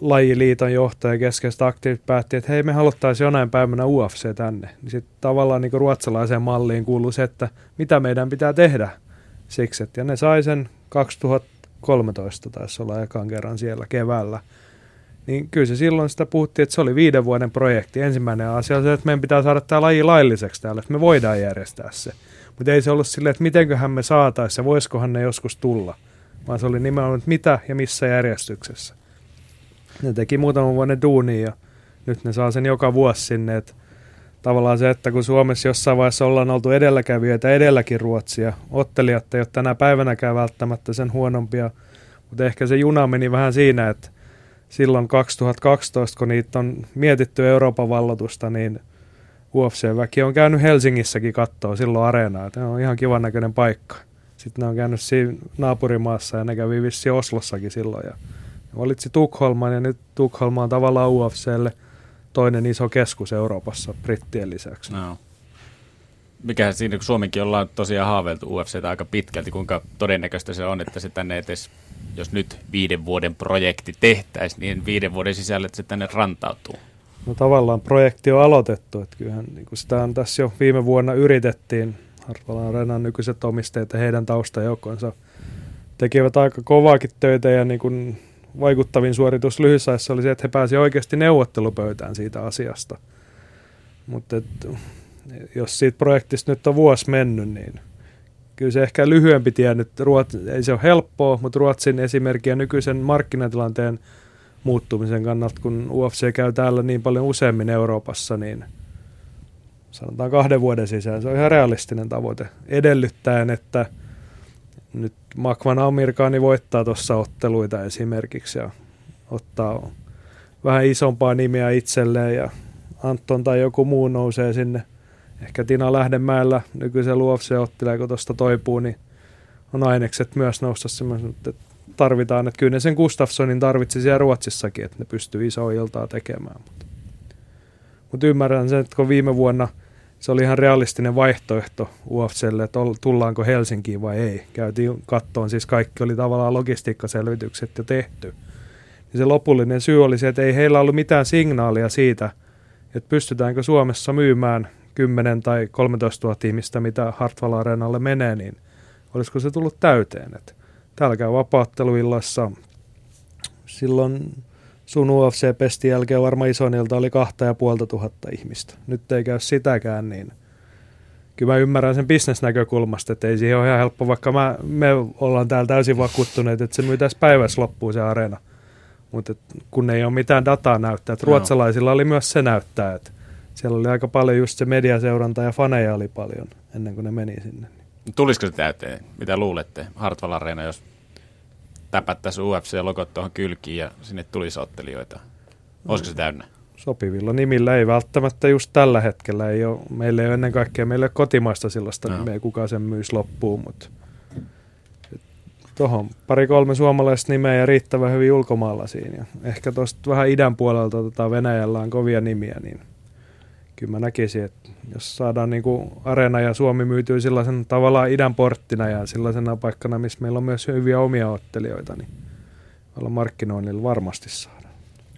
Speaker 3: lajiliiton johtaja keskeiset aktiivit päätti, että hei me haluttaisiin jonain päivänä UFC tänne. Niin sitten tavallaan niin ruotsalaiseen malliin kuuluu se, että mitä meidän pitää tehdä siksi. Ja ne sai sen 2013 taisi olla ekan kerran siellä keväällä. Niin kyllä se silloin sitä puhuttiin, että se oli viiden vuoden projekti. Ensimmäinen asia on se, että meidän pitää saada tämä laji lailliseksi täällä, että me voidaan järjestää se. Mutta ei se ollut silleen, että mitenköhän me saataisiin ja voisikohan ne joskus tulla vaan se oli nimenomaan, että mitä ja missä järjestyksessä. Ne teki muutaman vuoden duunia ja nyt ne saa sen joka vuosi sinne, että tavallaan se, että kun Suomessa jossain vaiheessa ollaan oltu edelläkävijöitä edelläkin Ruotsia, ottelijat ei ole tänä päivänäkään välttämättä sen huonompia, mutta ehkä se juna meni vähän siinä, että silloin 2012, kun niitä on mietitty Euroopan vallotusta, niin UFC-väki on käynyt Helsingissäkin kattoa silloin areenaa. Tämä on ihan kivan näköinen paikka. Sitten ne on käynyt siinä naapurimaassa ja ne kävi vissi Oslossakin silloin. Ja valitsi Tukholman ja nyt Tukholma on tavallaan UFClle toinen iso keskus Euroopassa brittien lisäksi.
Speaker 2: No. Mikä siinä, kun Suomenkin ollaan tosiaan haaveiltu UFCtä aika pitkälti, kuinka todennäköistä se on, että se tänne edes, jos nyt viiden vuoden projekti tehtäisiin, niin viiden vuoden sisällä että se tänne rantautuu?
Speaker 3: No tavallaan projekti on aloitettu, että kyllähän niin sitä on tässä jo viime vuonna yritettiin. Hartwall Arenan nykyiset omistajat ja heidän taustajoukkonsa tekivät aika kovaakin töitä ja niin kuin vaikuttavin suoritus lyhyessä oli se, että he pääsivät oikeasti neuvottelupöytään siitä asiasta. Mutta jos siitä projektista nyt on vuosi mennyt, niin kyllä se ehkä lyhyempi tie nyt, Ruotsi, ei se ole helppoa, mutta Ruotsin esimerkki ja nykyisen markkinatilanteen muuttumisen kannalta, kun UFC käy täällä niin paljon useammin Euroopassa, niin sanotaan kahden vuoden sisään. Se on ihan realistinen tavoite, edellyttäen, että nyt Makvan Amerikaani voittaa tuossa otteluita esimerkiksi ja ottaa vähän isompaa nimeä itselleen ja Anton tai joku muu nousee sinne. Ehkä Tina Lähdemäellä nykyisen UFC-ottelee, kun tuosta toipuu, niin on ainekset myös nousta semmoisen, että tarvitaan. Että kyllä ne sen Gustafssonin tarvitsi siellä Ruotsissakin, että ne pystyy isoa iltaa tekemään. Mutta, mutta ymmärrän sen, että kun viime vuonna se oli ihan realistinen vaihtoehto UFClle, että tullaanko Helsinkiin vai ei. Käytiin kattoon, siis kaikki oli tavallaan logistiikkaselvitykset jo tehty. Niin se lopullinen syy oli se, että ei heillä ollut mitään signaalia siitä, että pystytäänkö Suomessa myymään 10 tai 13 000 ihmistä, mitä Hartwall Areenalle menee, niin olisiko se tullut täyteen. Että täällä käy vapaatteluillassa. Silloin sun UFC-pestin jälkeen varmaan isonilta oli kahta ja puolta tuhatta ihmistä. Nyt ei käy sitäkään, niin kyllä mä ymmärrän sen bisnesnäkökulmasta, että ei siihen ole ihan helppo, vaikka mä, me ollaan täällä täysin vakuuttuneet, että se myytäisi päivässä loppuun se areena. Mutta kun ei ole mitään dataa näyttää, että ruotsalaisilla oli myös se näyttää, että siellä oli aika paljon just se mediaseuranta ja faneja oli paljon ennen kuin ne meni sinne.
Speaker 2: Tulisiko se täyteen? Mitä luulette? Hartwall Arena, jos täpättäisiin UFC-logot tuohon kylkiin ja sinne tulisi ottelijoita. Olisiko se täynnä?
Speaker 3: Sopivilla nimillä ei välttämättä just tällä hetkellä. Ei ole, meillä ei ole ennen kaikkea meille kotimaista sellaista no. nimeä, kuka sen myys loppuun, mutta tuohon pari-kolme suomalaista nimeä ja riittävän hyvin ulkomailla siinä. Ja ehkä tuosta vähän idän puolelta tota Venäjällä on kovia nimiä, niin kyllä mä näkisin, että jos saadaan niin kuin Areena ja Suomi myytyy sellaisen tavallaan idän porttina ja sellaisena paikkana, missä meillä on myös hyviä omia ottelijoita, niin olla markkinoinnilla varmasti saada.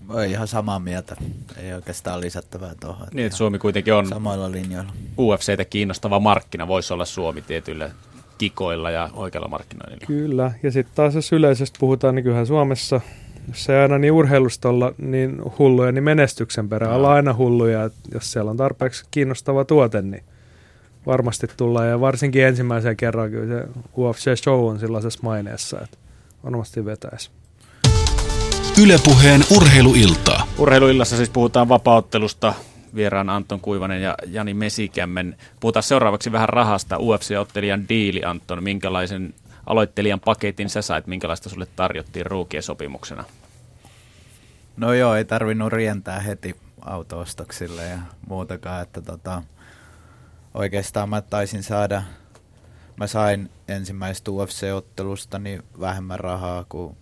Speaker 4: Voi ihan samaa mieltä. Ei oikeastaan lisättävää tuohon.
Speaker 2: Niin, että Suomi kuitenkin on
Speaker 4: samoilla linjoilla.
Speaker 2: UFCtä kiinnostava markkina. Voisi olla Suomi tietyillä kikoilla ja oikealla markkinoinnilla.
Speaker 3: Kyllä, ja sitten taas jos yleisesti puhutaan, niin kyllähän Suomessa – jos ei aina niin urheilusta olla niin hulluja, niin menestyksen perään no. ollaan aina hulluja. Että jos siellä on tarpeeksi kiinnostava tuote, niin varmasti tullaan. Ja varsinkin ensimmäisen kerran kyllä se UFC-show on sellaisessa maineessa, että varmasti vetäisi.
Speaker 1: Ylepuheen urheiluilta.
Speaker 2: Urheiluillassa siis puhutaan vapauttelusta. Vieraan Anton Kuivanen ja Jani Mesikämmen. Puhutaan seuraavaksi vähän rahasta. UFC-ottelijan diili, Anton. Minkälaisen aloittelijan paketin sä sait, minkälaista sulle tarjottiin ruukien sopimuksena?
Speaker 4: No joo, ei tarvinnut rientää heti autoostoksille ja muutakaan, että tota, oikeastaan mä taisin saada, mä sain ensimmäisestä UFC-ottelusta niin vähemmän rahaa kuin,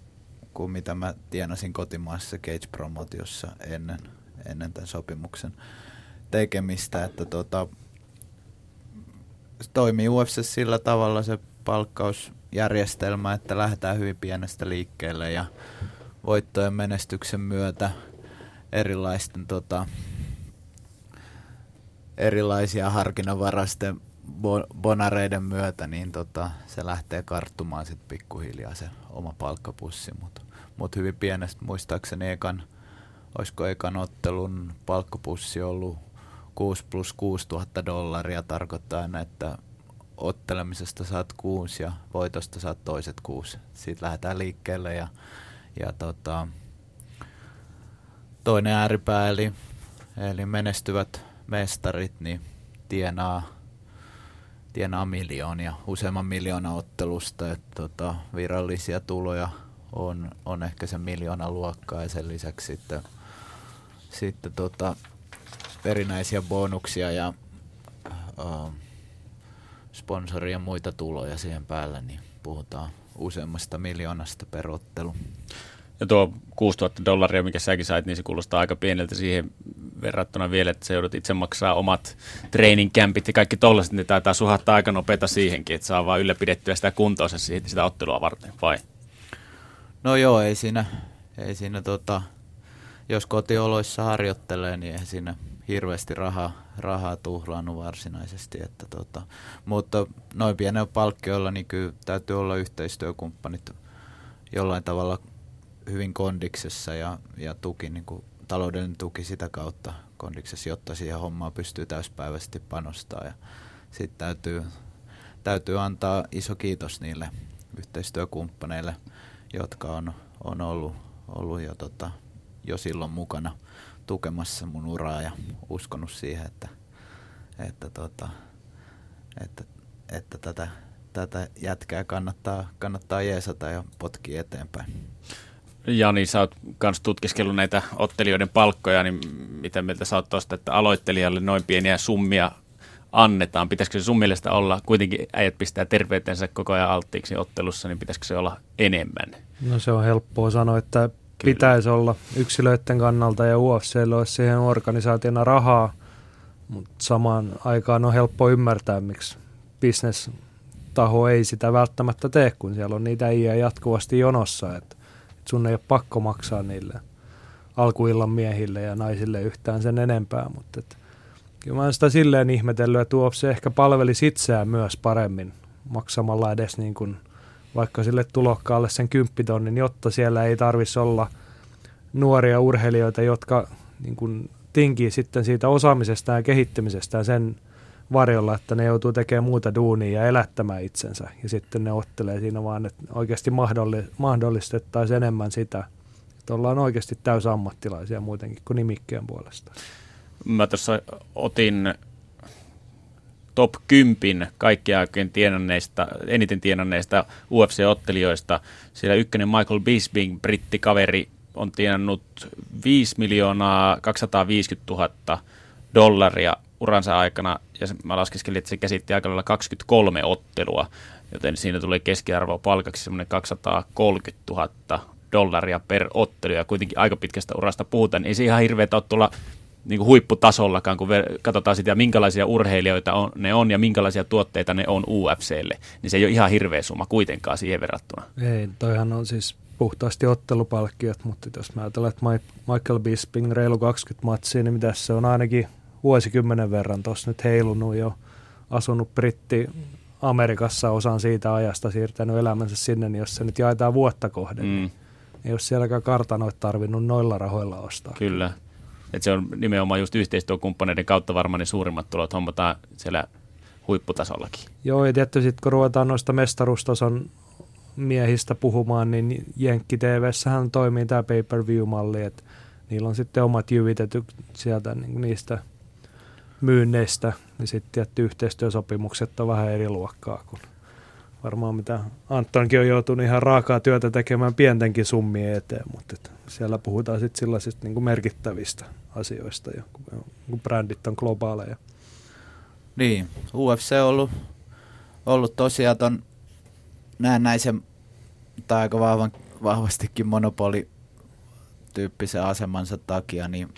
Speaker 4: kuin mitä mä tienasin kotimaassa Cage-promotiossa ennen, ennen tämän sopimuksen tekemistä, että tota, toimii UFC sillä tavalla se palkkaus järjestelmä, että lähdetään hyvin pienestä liikkeelle ja voittojen menestyksen myötä erilaisten tota, erilaisia harkinnanvarasten bonareiden myötä, niin tota, se lähtee karttumaan sitten pikkuhiljaa se oma palkkapussi, mutta mut hyvin pienestä muistaakseni ekan, olisiko ekan ottelun palkkapussi ollut 6 plus 6 000 dollaria, tarkoittaa että ottelemisesta saat kuusi ja voitosta saat toiset kuusi. Siitä lähdetään liikkeelle ja, ja tota, toinen ääripää eli, eli menestyvät mestarit niin tienaa, tienaa miljoonia, useamman miljoona ottelusta. Et, tota, virallisia tuloja on, on ehkä se miljoona luokkaa ja sen lisäksi sitten, sitten tota, erinäisiä bonuksia ja uh, sponsoria ja muita tuloja siihen päälle, niin puhutaan useammasta miljoonasta per ottelu.
Speaker 2: Ja tuo 6000 dollaria, mikä säkin sait, niin se kuulostaa aika pieneltä siihen verrattuna vielä, että se joudut itse maksaa omat treeninkämpit ja kaikki tollaiset, niin taitaa suhattaa aika nopeita siihenkin, että saa vaan ylläpidettyä sitä kuntoa sitä ottelua varten, vai?
Speaker 4: No joo, ei siinä, ei siinä tota, jos kotioloissa harjoittelee, niin ei siinä hirveästi rahaa, rahaa tuhlaannut varsinaisesti. Että tota, mutta noin pienellä palkkioilla niin kyllä täytyy olla yhteistyökumppanit jollain tavalla hyvin kondiksessa ja, ja tuki, niin kuin, taloudellinen tuki sitä kautta kondiksessa, jotta siihen hommaan pystyy täyspäiväisesti panostaa. Ja sitten täytyy, täytyy antaa iso kiitos niille yhteistyökumppaneille, jotka on, on ollut, ollut jo, tota, jo silloin mukana tukemassa mun uraa ja uskonut siihen, että, että, tota, että, että tätä, tätä jätkää kannattaa, kannattaa jeesata ja potkia eteenpäin.
Speaker 2: Jani, sä oot kans tutkiskellut näitä ottelijoiden palkkoja, niin mitä mieltä sä oot tosta, että aloittelijalle noin pieniä summia annetaan? Pitäisikö se sun mielestä olla, kuitenkin äijät pistää terveytensä koko ajan alttiiksi ottelussa, niin pitäisikö se olla enemmän?
Speaker 3: No se on helppoa sanoa, että Kyllä. pitäisi olla yksilöiden kannalta ja UFCllä olisi siihen organisaationa rahaa, mutta samaan aikaan on helppo ymmärtää, miksi taho ei sitä välttämättä tee, kun siellä on niitä iä jatkuvasti jonossa, että, että sun ei ole pakko maksaa niille alkuillan miehille ja naisille yhtään sen enempää, mutta että, kyllä mä olen sitä silleen ihmetellyt, että UFC ehkä palvelisi itseään myös paremmin maksamalla edes niin kuin – vaikka sille tulokkaalle sen kymppitonnin, jotta siellä ei tarvitsisi olla nuoria urheilijoita, jotka niin kuin tinkii sitten siitä osaamisesta ja kehittymisestä sen varjolla, että ne joutuu tekemään muuta duunia ja elättämään itsensä. Ja sitten ne ottelee siinä vaan, että oikeasti mahdollistettaisiin enemmän sitä, että ollaan oikeasti täysammattilaisia muutenkin kuin nimikkeen puolesta.
Speaker 2: Mä tuossa otin top 10 kaikkia oikein tienanneista, eniten tienanneista UFC-ottelijoista. Siellä ykkönen Michael Bisping, brittikaveri, on tienannut 5 miljoonaa 250 000 dollaria uransa aikana, ja mä laskeskelin, että se käsitti aika lailla 23 ottelua, joten siinä tuli keskiarvo palkaksi semmoinen 230 000 dollaria per ottelu, ja kuitenkin aika pitkästä urasta puhutaan, niin ei se ihan hirveätä ole tulla niin kuin huipputasollakaan, kun katsotaan sitä, minkälaisia urheilijoita on, ne on ja minkälaisia tuotteita ne on UFClle, niin se ei ole ihan hirveä summa kuitenkaan siihen verrattuna.
Speaker 3: Ei, toihan on siis puhtaasti ottelupalkkiot, mutta jos mä ajattelen, että Michael Bisping reilu 20 matsia, niin mitä se on ainakin vuosikymmenen verran tuossa nyt heilunut jo, asunut britti Amerikassa osan siitä ajasta, siirtänyt elämänsä sinne, niin jos se nyt jaetaan vuotta kohden, mm. niin ei ole sielläkään kartanoita tarvinnut noilla rahoilla ostaa.
Speaker 2: Kyllä. Että se on nimenomaan just yhteistyökumppaneiden kautta varmaan ne suurimmat tulot hommataan siellä huipputasollakin.
Speaker 3: Joo, ja tietysti sitten kun ruvetaan noista mestaruustason miehistä puhumaan, niin Jenkki TVssähän toimii tämä pay-per-view-malli, että niillä on sitten omat jyvitetyt sieltä niin niistä myynneistä, niin sitten tietty yhteistyösopimukset on vähän eri luokkaa kuin varmaan mitä Antonkin on joutunut ihan raakaa työtä tekemään pientenkin summien eteen, mutta että siellä puhutaan sitten sellaisista niin merkittävistä asioista, ja kun brändit on globaaleja.
Speaker 4: Niin, UFC on ollut, ollut tosiaan ton näennäisen tai aika vahvan, vahvastikin monopolityyppisen asemansa takia, niin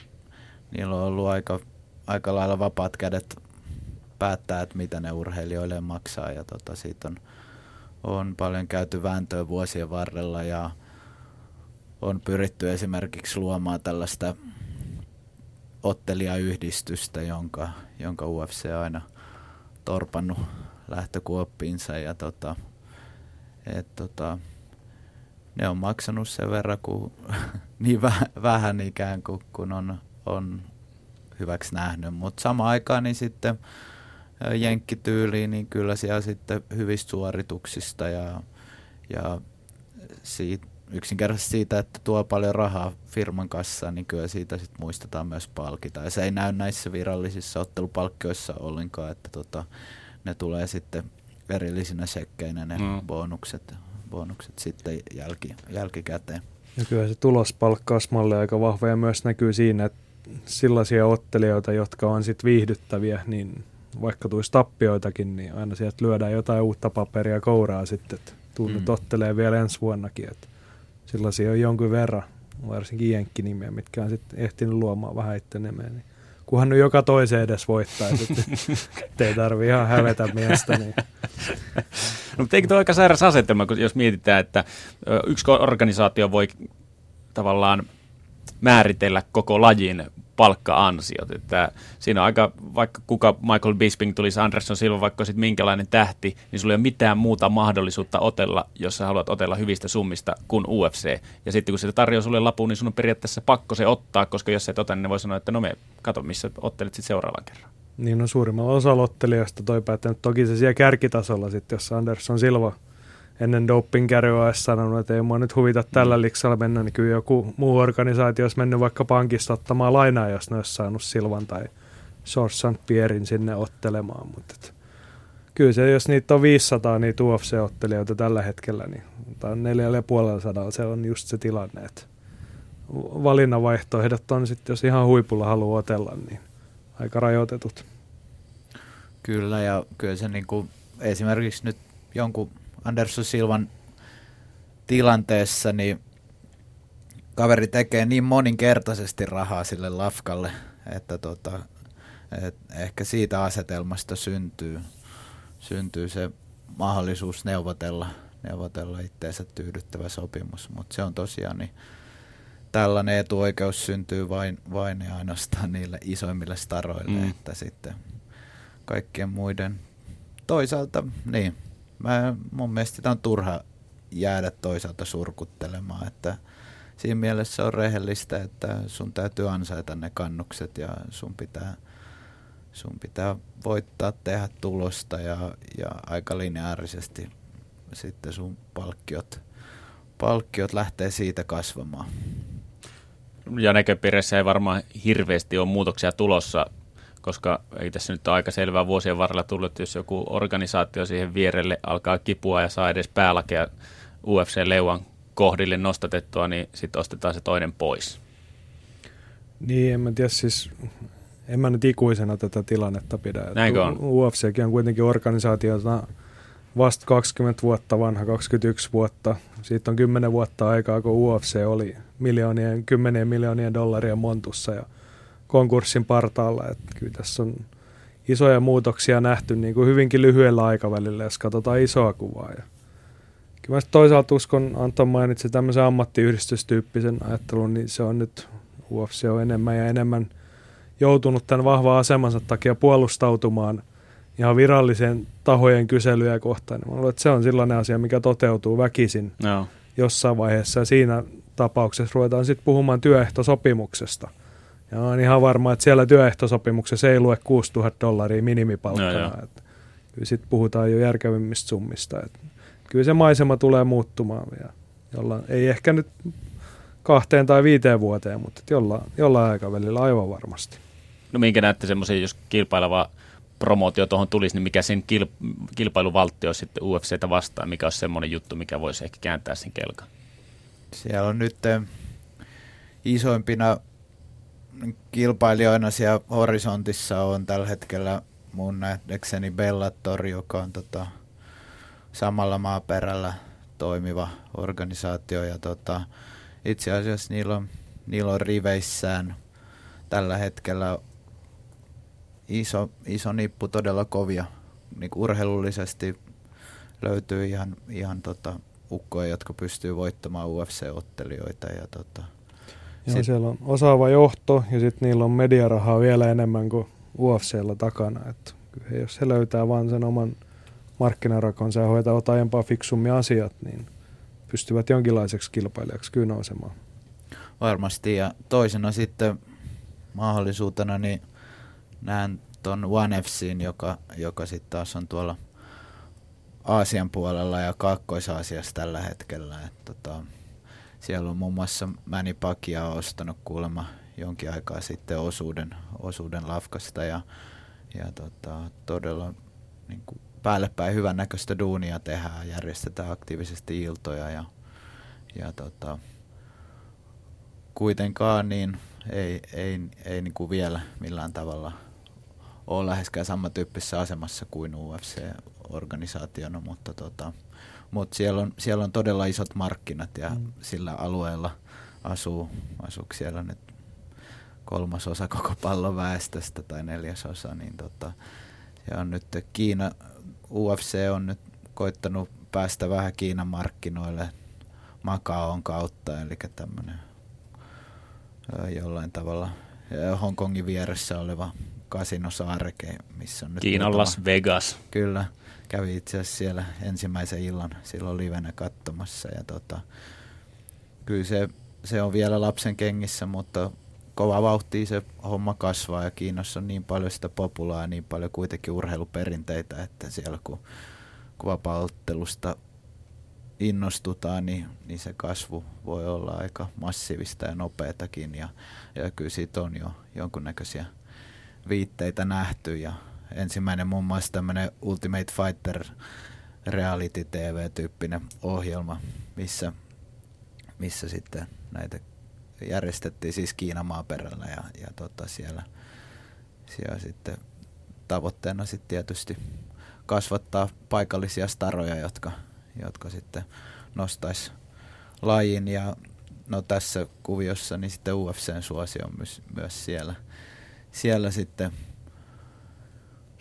Speaker 4: niillä on ollut aika, aika lailla vapaat kädet päättää, että mitä ne urheilijoille maksaa ja tota, siitä on, on paljon käyty vääntöä vuosien varrella ja on pyritty esimerkiksi luomaan tällaista ottelijayhdistystä, jonka, jonka UFC aina torpannut lähtökuoppiinsa ja tota, et, tota, ne on maksanut sen verran kuin, niin väh, vähän ikään kuin kun on, on hyväksi nähnyt, mutta samaan aikaan niin sitten jenkkityyliin, niin kyllä siellä sitten hyvistä suorituksista ja, ja siitä, yksinkertaisesti siitä, että tuo paljon rahaa firman kassaan, niin kyllä siitä sitten muistetaan myös palkita. Ja se ei näy näissä virallisissa ottelupalkkioissa ollenkaan, että tota, ne tulee sitten erillisinä sekkeinä ne mm. bonukset, bonukset sitten jälki, jälkikäteen.
Speaker 3: Ja kyllä se tulospalkkausmalli aika vahva ja myös näkyy siinä, että sellaisia ottelijoita, jotka on sitten viihdyttäviä, niin vaikka tulisi tappioitakin, niin aina sieltä lyödään jotain uutta paperia kouraa sitten, että tunnut mm. ottelee vielä ensi vuonnakin. Että sellaisia on jonkun verran, varsinkin jenkkinimiä, mitkä on sitten ehtinyt luomaan vähän itse nimeä. Niin kunhan nyt joka toisen edes voittaisi, että ei tarvi ihan hävetä miestä. Niin.
Speaker 2: No, mutta eikö tuo aika sairas asetelma, jos mietitään, että yksi organisaatio voi tavallaan määritellä koko lajin palkka-ansiot. Että siinä on aika, vaikka kuka Michael Bisping tulisi Anderson Silva, vaikka sitten minkälainen tähti, niin sulla ei ole mitään muuta mahdollisuutta otella, jos sä haluat otella hyvistä summista kuin UFC. Ja sitten kun se tarjoaa sulle lapun, niin sun on periaatteessa pakko se ottaa, koska jos et ota, niin ne voi sanoa, että no me kato, missä ottelet sitten seuraavan kerran.
Speaker 3: Niin no suurimmalla osalla ottelijoista toi päättänyt. Toki se siellä kärkitasolla sitten, jos Anderson Silva – ennen dopingkärryä olisi sanonut, että ei mua nyt huvita tällä mm. liksalla mennä, niin kyllä joku muu organisaatio olisi mennyt vaikka pankista ottamaan lainaa, jos ne olisi saanut Silvan tai Sorsan Pierin sinne ottelemaan. Mutta et, kyllä se, jos niitä on 500 niitä UFC-ottelijoita tällä hetkellä, niin tai neljällä ja puolella sadalla se on just se tilanne, että valinnanvaihtoehdot on sitten, jos ihan huipulla haluaa otella, niin aika rajoitetut.
Speaker 4: Kyllä, ja kyllä se niin kuin esimerkiksi nyt jonkun Anderson Silvan tilanteessa, niin kaveri tekee niin moninkertaisesti rahaa sille lafkalle, että tota, et ehkä siitä asetelmasta syntyy, syntyy se mahdollisuus neuvotella, neuvotella itteensä tyydyttävä sopimus, mutta se on tosiaan niin tällainen etuoikeus syntyy vain, vain ja ainoastaan niille isoimmille staroille, mm. että sitten kaikkien muiden. Toisaalta, niin mä, mun mielestä sitä on turha jäädä toisaalta surkuttelemaan, että siinä mielessä on rehellistä, että sun täytyy ansaita ne kannukset ja sun pitää, sun pitää voittaa, tehdä tulosta ja, ja aika lineaarisesti sitten sun palkkiot, palkkiot lähtee siitä kasvamaan.
Speaker 2: Ja näköpiirissä ei varmaan hirveästi ole muutoksia tulossa koska ei tässä nyt aika selvää vuosien varrella tullut, että jos joku organisaatio siihen vierelle alkaa kipua ja saa edes päälakea UFC-leuan kohdille nostatettua, niin sitten ostetaan se toinen pois.
Speaker 3: Niin, en mä tiedä siis, en mä nyt ikuisena tätä tilannetta pidä.
Speaker 2: Näinkö on?
Speaker 3: UFCkin on kuitenkin organisaatiota vasta 20 vuotta vanha, 21 vuotta. Siitä on 10 vuotta aikaa, kun UFC oli miljoonien, kymmenien miljoonien dollarien montussa ja konkurssin partaalla. Että kyllä tässä on isoja muutoksia nähty niin kuin hyvinkin lyhyellä aikavälillä, jos katsotaan isoa kuvaa. Ja kyllä mä toisaalta uskon, Anton mainitsi tämmöisen ammattiyhdistystyyppisen ajattelun, niin se on nyt, UFC on enemmän ja enemmän joutunut tämän vahvan asemansa takia puolustautumaan ihan virallisen tahojen kyselyjä kohtaan. Mä luulen, että se on sellainen asia, mikä toteutuu väkisin no. jossain vaiheessa. Ja siinä tapauksessa ruvetaan sitten puhumaan työehtosopimuksesta – ja on ihan varma, että siellä työehtosopimuksessa ei lue 6000 dollaria minimipalkkana. No, että kyllä sitten puhutaan jo järkevimmistä summista. Että kyllä se maisema tulee muuttumaan vielä. Jolla, ei ehkä nyt kahteen tai viiteen vuoteen, mutta jollain, jollain aikavälillä aivan varmasti.
Speaker 2: No minkä näette semmoisen, jos kilpaileva promootio tuohon tulisi, niin mikä sen kil, kilpailuvaltti olisi sitten UFCtä vastaan? Mikä olisi semmoinen juttu, mikä voisi ehkä kääntää sen kelkan?
Speaker 4: Siellä on nyt eh, isoimpina kilpailijoina siellä horisontissa on tällä hetkellä mun nähdäkseni Bellator, joka on tota, samalla maaperällä toimiva organisaatio ja tota, itse asiassa niillä on, niillä on riveissään tällä hetkellä iso, iso nippu todella kovia. Niin urheilullisesti löytyy ihan, ihan tota, ukkoja, jotka pystyy voittamaan UFC-ottelijoita ja tota,
Speaker 3: Joo, sit... siellä on osaava johto ja sitten niillä on mediarahaa vielä enemmän kuin UFCllä takana. Et jos he löytää vain sen oman markkinarakonsa ja hoitaa aiempaa fiksummin asiat, niin pystyvät jonkinlaiseksi kilpailijaksi kyllä nousemaan.
Speaker 4: Varmasti ja toisena sitten mahdollisuutena niin näen tuon One FCin, joka, joka sitten taas on tuolla Aasian puolella ja Kaakkois-Aasiassa tällä hetkellä. Et tota, siellä on muun muassa Manny Pacquiao ostanut kuulemma jonkin aikaa sitten osuuden, osuuden lafkasta ja, ja tota, todella niin kuin päälle päin hyvän näköistä duunia tehdään, järjestetään aktiivisesti iltoja ja, ja tota, kuitenkaan niin ei, ei, ei niin kuin vielä millään tavalla ole läheskään samantyyppisessä asemassa kuin UFC-organisaationa, mutta tota, mutta siellä on, siellä on todella isot markkinat ja mm. sillä alueella asuu, asuu siellä nyt kolmasosa koko pallon väestöstä tai neljäsosa, niin tota, se on nyt Kiina, UFC on nyt koittanut päästä vähän Kiinan markkinoille Makaon kautta, eli tämmöinen jollain tavalla Hongkongin vieressä oleva kasinosaareke, missä on nyt
Speaker 2: Kiinan Las Vegas.
Speaker 4: Kyllä, kävi itse asiassa siellä ensimmäisen illan silloin livenä katsomassa. Ja tota, kyllä se, se on vielä lapsen kengissä, mutta kova vauhtia se homma kasvaa ja Kiinassa on niin paljon sitä populaa ja niin paljon kuitenkin urheiluperinteitä, että siellä kun, kun innostutaan, niin, niin se kasvu voi olla aika massiivista ja nopeatakin. Ja, ja kyllä siitä on jo jonkunnäköisiä viitteitä nähty ja ensimmäinen muun muassa tämmöinen Ultimate Fighter reality TV-tyyppinen ohjelma, missä, missä sitten näitä järjestettiin siis Kiinan maaperällä ja, ja tota siellä, siellä sitten tavoitteena sitten tietysti kasvattaa paikallisia staroja, jotka, jotka sitten nostaisi lajin. Ja no tässä kuviossa niin sitten UFCn suosio myös, myös siellä, siellä sitten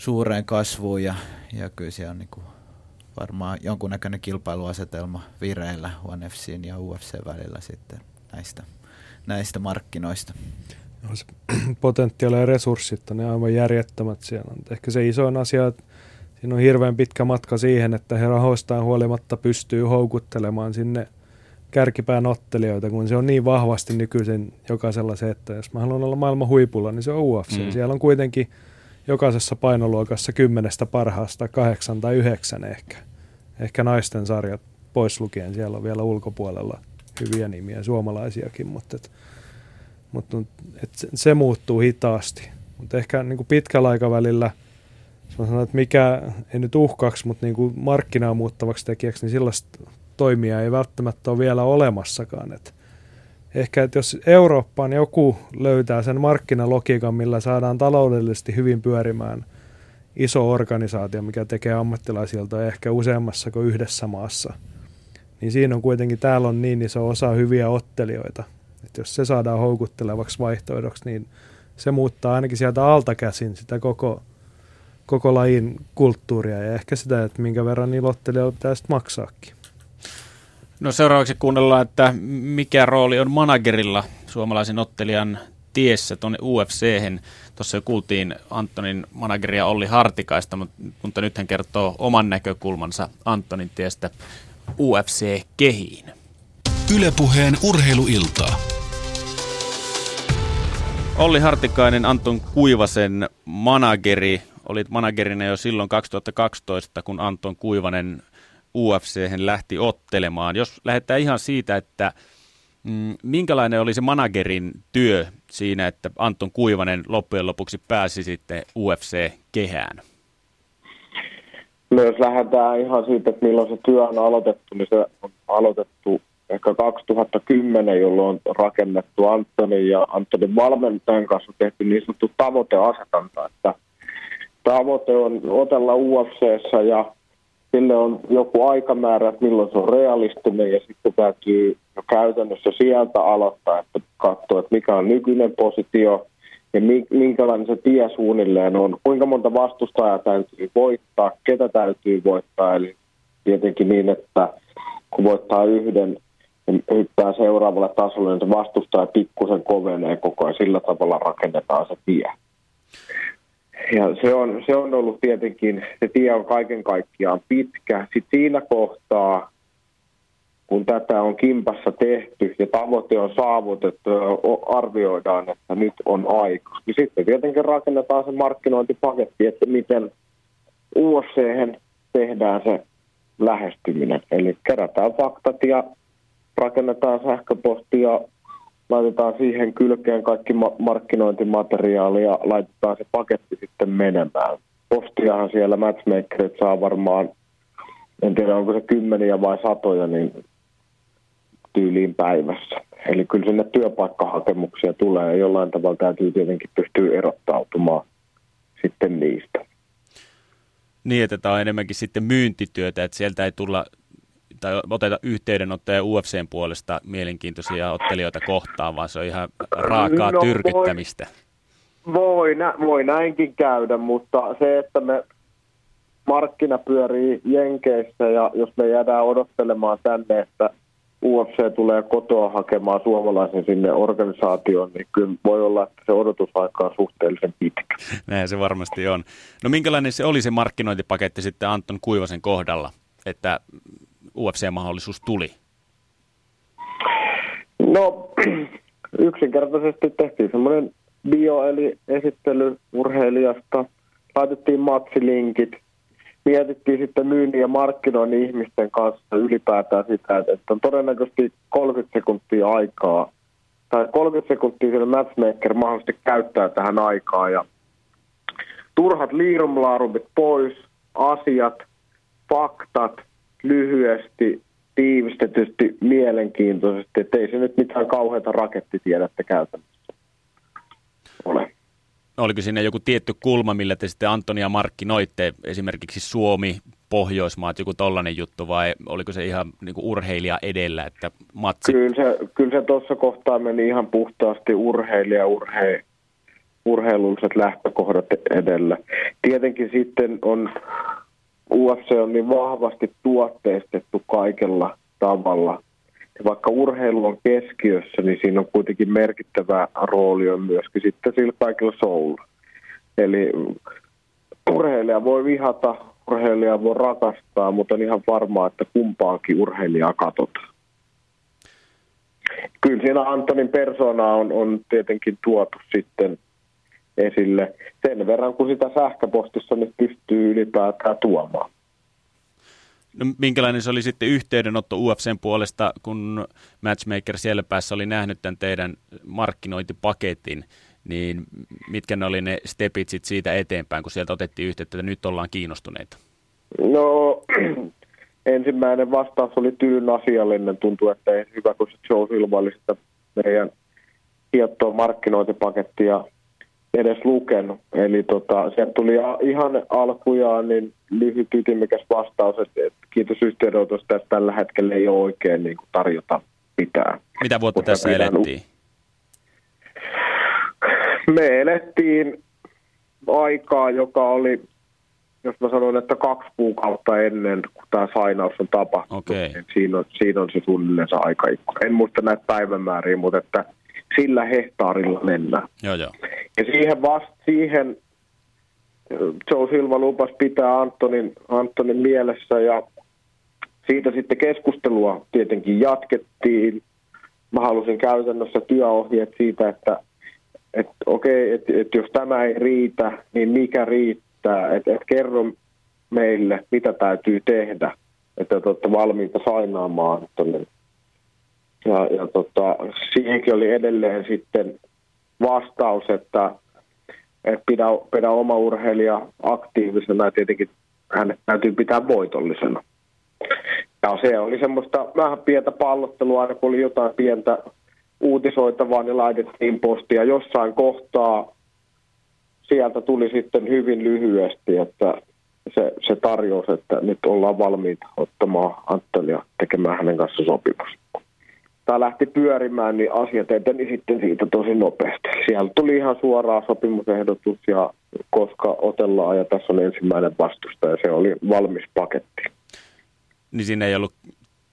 Speaker 4: suureen kasvuun ja, ja kyllä siellä on niin kuin varmaan jonkunnäköinen kilpailuasetelma vireillä One FCin ja UFC välillä sitten näistä, näistä markkinoista.
Speaker 3: No, se potentiaali ja resurssit on aivan järjettömät siellä. Ehkä se isoin asia, että siinä on hirveän pitkä matka siihen, että he rahoistaan huolimatta pystyy houkuttelemaan sinne kärkipään ottelijoita, kun se on niin vahvasti nykyisin jokaisella se, että jos mä haluan olla maailman huipulla, niin se on UFC. Mm. Siellä on kuitenkin jokaisessa painoluokassa kymmenestä parhaasta kahdeksan tai yhdeksän ehkä. Ehkä naisten sarjat pois lukien, siellä on vielä ulkopuolella hyviä nimiä, suomalaisiakin, mutta, et, mutta et se, muuttuu hitaasti. Mutta ehkä niin kuin pitkällä aikavälillä – sanon, että mikä, ei nyt uhkaksi, mutta niin kuin markkinaa muuttavaksi tekijäksi, niin sellaista toimia ei välttämättä ole vielä olemassakaan. Et ehkä, että jos Eurooppaan joku löytää sen markkinalogiikan, millä saadaan taloudellisesti hyvin pyörimään iso organisaatio, mikä tekee ammattilaisilta ehkä useammassa kuin yhdessä maassa, niin siinä on kuitenkin, täällä on niin iso osa hyviä ottelijoita, että jos se saadaan houkuttelevaksi vaihtoehdoksi, niin se muuttaa ainakin sieltä alta käsin sitä koko koko lajin kulttuuria ja ehkä sitä, että minkä verran niillä ottelijoilla pitäisi maksaakin.
Speaker 2: No seuraavaksi kuunnellaan, että mikä rooli on managerilla suomalaisen ottelijan tiessä tuonne UFC-hen. Tuossa jo kuultiin Antonin manageria Olli Hartikaista, mutta nyt hän kertoo oman näkökulmansa Antonin tiestä UFC-kehiin.
Speaker 1: Ylepuheen urheiluiltaa.
Speaker 2: Olli Hartikainen, Anton Kuivasen manageri, olit managerina jo silloin 2012, kun Anton Kuivanen ufc lähti ottelemaan. Jos lähdetään ihan siitä, että mm, minkälainen oli se managerin työ siinä, että Anton Kuivanen loppujen lopuksi pääsi sitten UFC-kehään?
Speaker 5: No jos lähdetään ihan siitä, että milloin se työ on aloitettu, niin se on aloitettu ehkä 2010, jolloin on rakennettu Antonin ja Antonin valmentajan kanssa tehty niin sanottu tavoiteasetanta, että tavoite on otella UFCssä ja sille on joku aikamäärä, että milloin se on realistinen ja sitten täytyy jo käytännössä sieltä aloittaa, että katsoa, että mikä on nykyinen positio ja minkälainen se tie suunnilleen on, kuinka monta vastustajaa täytyy voittaa, ketä täytyy voittaa, eli tietenkin niin, että kun voittaa yhden ja hyppää seuraavalle tasolle, niin se vastustaja pikkusen kovenee koko ajan, sillä tavalla rakennetaan se tie. Ja se on, se on ollut tietenkin, se tie on kaiken kaikkiaan pitkä. Sitten siinä kohtaa, kun tätä on kimpassa tehty ja tavoite on saavutettu ja arvioidaan, että nyt on aika, niin sitten tietenkin rakennetaan se markkinointipaketti, että miten UFC tehdään se lähestyminen. Eli kerätään faktat ja rakennetaan sähköpostia laitetaan siihen kylkeen kaikki ma- markkinointimateriaali ja laitetaan se paketti sitten menemään. Postiahan siellä matchmakerit saa varmaan, en tiedä onko se kymmeniä vai satoja, niin tyyliin päivässä. Eli kyllä sinne työpaikkahakemuksia tulee ja jollain tavalla täytyy tietenkin pystyä erottautumaan sitten niistä.
Speaker 2: Niin, että tämä on enemmänkin sitten myyntityötä, että sieltä ei tulla tai oteta yhteydenottoja UFCn puolesta mielenkiintoisia ottelijoita kohtaan, vaan se on ihan raakaa no, tyrkyttämistä.
Speaker 5: Voi, voi, nä, voi näinkin käydä, mutta se, että me markkina pyörii Jenkeissä ja jos me jäädään odottelemaan tänne, että UFC tulee kotoa hakemaan suomalaisen sinne organisaatioon, niin kyllä voi olla, että se odotusaika on suhteellisen pitkä.
Speaker 2: Näin se varmasti on. No minkälainen se oli se markkinointipaketti sitten Anton Kuivasen kohdalla, että UFC-mahdollisuus tuli?
Speaker 5: No yksinkertaisesti tehtiin semmoinen bio eli esittely urheilijasta, laitettiin matsilinkit, mietittiin sitten myynnin ja markkinoinnin ihmisten kanssa ylipäätään sitä, että on todennäköisesti 30 sekuntia aikaa, tai 30 sekuntia siellä matchmaker mahdollisesti käyttää tähän aikaa, ja turhat liirumlaarumit pois, asiat, faktat, lyhyesti, tiivistetysti, mielenkiintoisesti, ettei se nyt mitään kauheita rakettitiedettä käytännössä ole
Speaker 2: oliko siinä joku tietty kulma, millä te sitten Antonia markkinoitte, esimerkiksi Suomi, Pohjoismaat, joku tollainen juttu, vai oliko se ihan niin kuin urheilija edellä, että matsi?
Speaker 5: Kyllä se, kyllä se tuossa kohtaa meni ihan puhtaasti urheilija, urhe, urheilulliset lähtökohdat edellä. Tietenkin sitten on, UFC on niin vahvasti tuotteistettu kaikella tavalla – ja vaikka urheilu on keskiössä, niin siinä on kuitenkin merkittävä rooli on myöskin sitten sillä kaikilla showlla. Eli urheilija voi vihata, urheilija voi rakastaa, mutta on ihan varmaa, että kumpaakin urheilijaa katsotaan. Kyllä siinä Antonin persona on, on tietenkin tuotu sitten esille sen verran, kun sitä sähköpostissa nyt pystyy ylipäätään tuomaan.
Speaker 2: No, minkälainen se oli sitten yhteydenotto UFCn puolesta, kun Matchmaker siellä päässä oli nähnyt tämän teidän markkinointipaketin, niin mitkä ne oli ne stepit sit siitä eteenpäin, kun sieltä otettiin yhteyttä, että nyt ollaan kiinnostuneita?
Speaker 5: No ensimmäinen vastaus oli tyyn asiallinen. Tuntuu, että ei hyvä, kun se Joe ilmaili sitä meidän hiottoa markkinointipakettia edes lukenut. Eli tota, sieltä tuli ihan alkujaan niin lyhyt ytimekäs vastaus, että, että kiitos yhteydenotosta, että tällä hetkellä ei ole oikein niin kuin tarjota mitään.
Speaker 2: Mitä vuotta Mutta tässä elettiin?
Speaker 5: Me elettiin aikaa, joka oli, jos mä sanon, että kaksi kuukautta ennen kuin tämä sainaus on tapahtunut. Okay. Niin siinä, on, siinä on se suunnilleen se aika. En muista näitä päivämääriä, mutta että sillä hehtaarilla mennään.
Speaker 2: Joo, joo.
Speaker 5: Ja siihen, vast, siihen Joe Silva lupasi pitää Antonin, Antonin mielessä ja siitä sitten keskustelua tietenkin jatkettiin. Mä halusin käytännössä työohjeet siitä, että, että okei, että, että jos tämä ei riitä, niin mikä riittää. Että, että kerro meille, mitä täytyy tehdä, että te olette valmiita sainaamaan. Ja, ja tota, siihenkin oli edelleen sitten vastaus, että, että pidä, pidä oma urheilija aktiivisena ja tietenkin hänet täytyy pitää voitollisena. Ja se oli semmoista vähän pientä pallottelua, aina kun oli jotain pientä uutisoitavaa, niin laitettiin postia. Jossain kohtaa sieltä tuli sitten hyvin lyhyesti, että se, se tarjous, että nyt ollaan valmiita ottamaan Antonia tekemään hänen kanssa sopimus tämä lähti pyörimään, niin asiat eteni sitten siitä tosi nopeasti. Siellä tuli ihan suoraan sopimusehdotus ja koska otellaan ja tässä on ensimmäinen vastusta ja se oli valmis paketti.
Speaker 2: Niin siinä ei ollut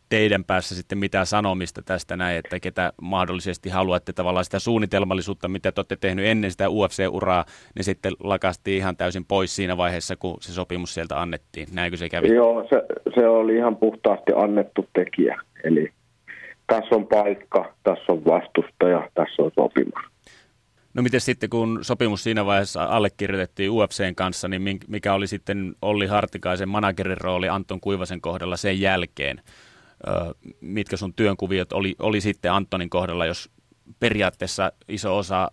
Speaker 2: teidän päässä sitten mitään sanomista tästä näin, että ketä mahdollisesti haluatte tavallaan sitä suunnitelmallisuutta, mitä te olette tehnyt ennen sitä UFC-uraa, niin sitten lakasti ihan täysin pois siinä vaiheessa, kun se sopimus sieltä annettiin. Näinkö se kävi?
Speaker 5: Joo, se, se oli ihan puhtaasti annettu tekijä. Eli tässä on paikka, tässä on vastustaja, tässä on sopimus.
Speaker 2: No miten sitten, kun sopimus siinä vaiheessa allekirjoitettiin UFCn kanssa, niin mikä oli sitten Olli Hartikaisen managerin rooli Anton Kuivasen kohdalla sen jälkeen? mitkä sun työnkuviot oli, oli sitten Antonin kohdalla, jos periaatteessa iso osa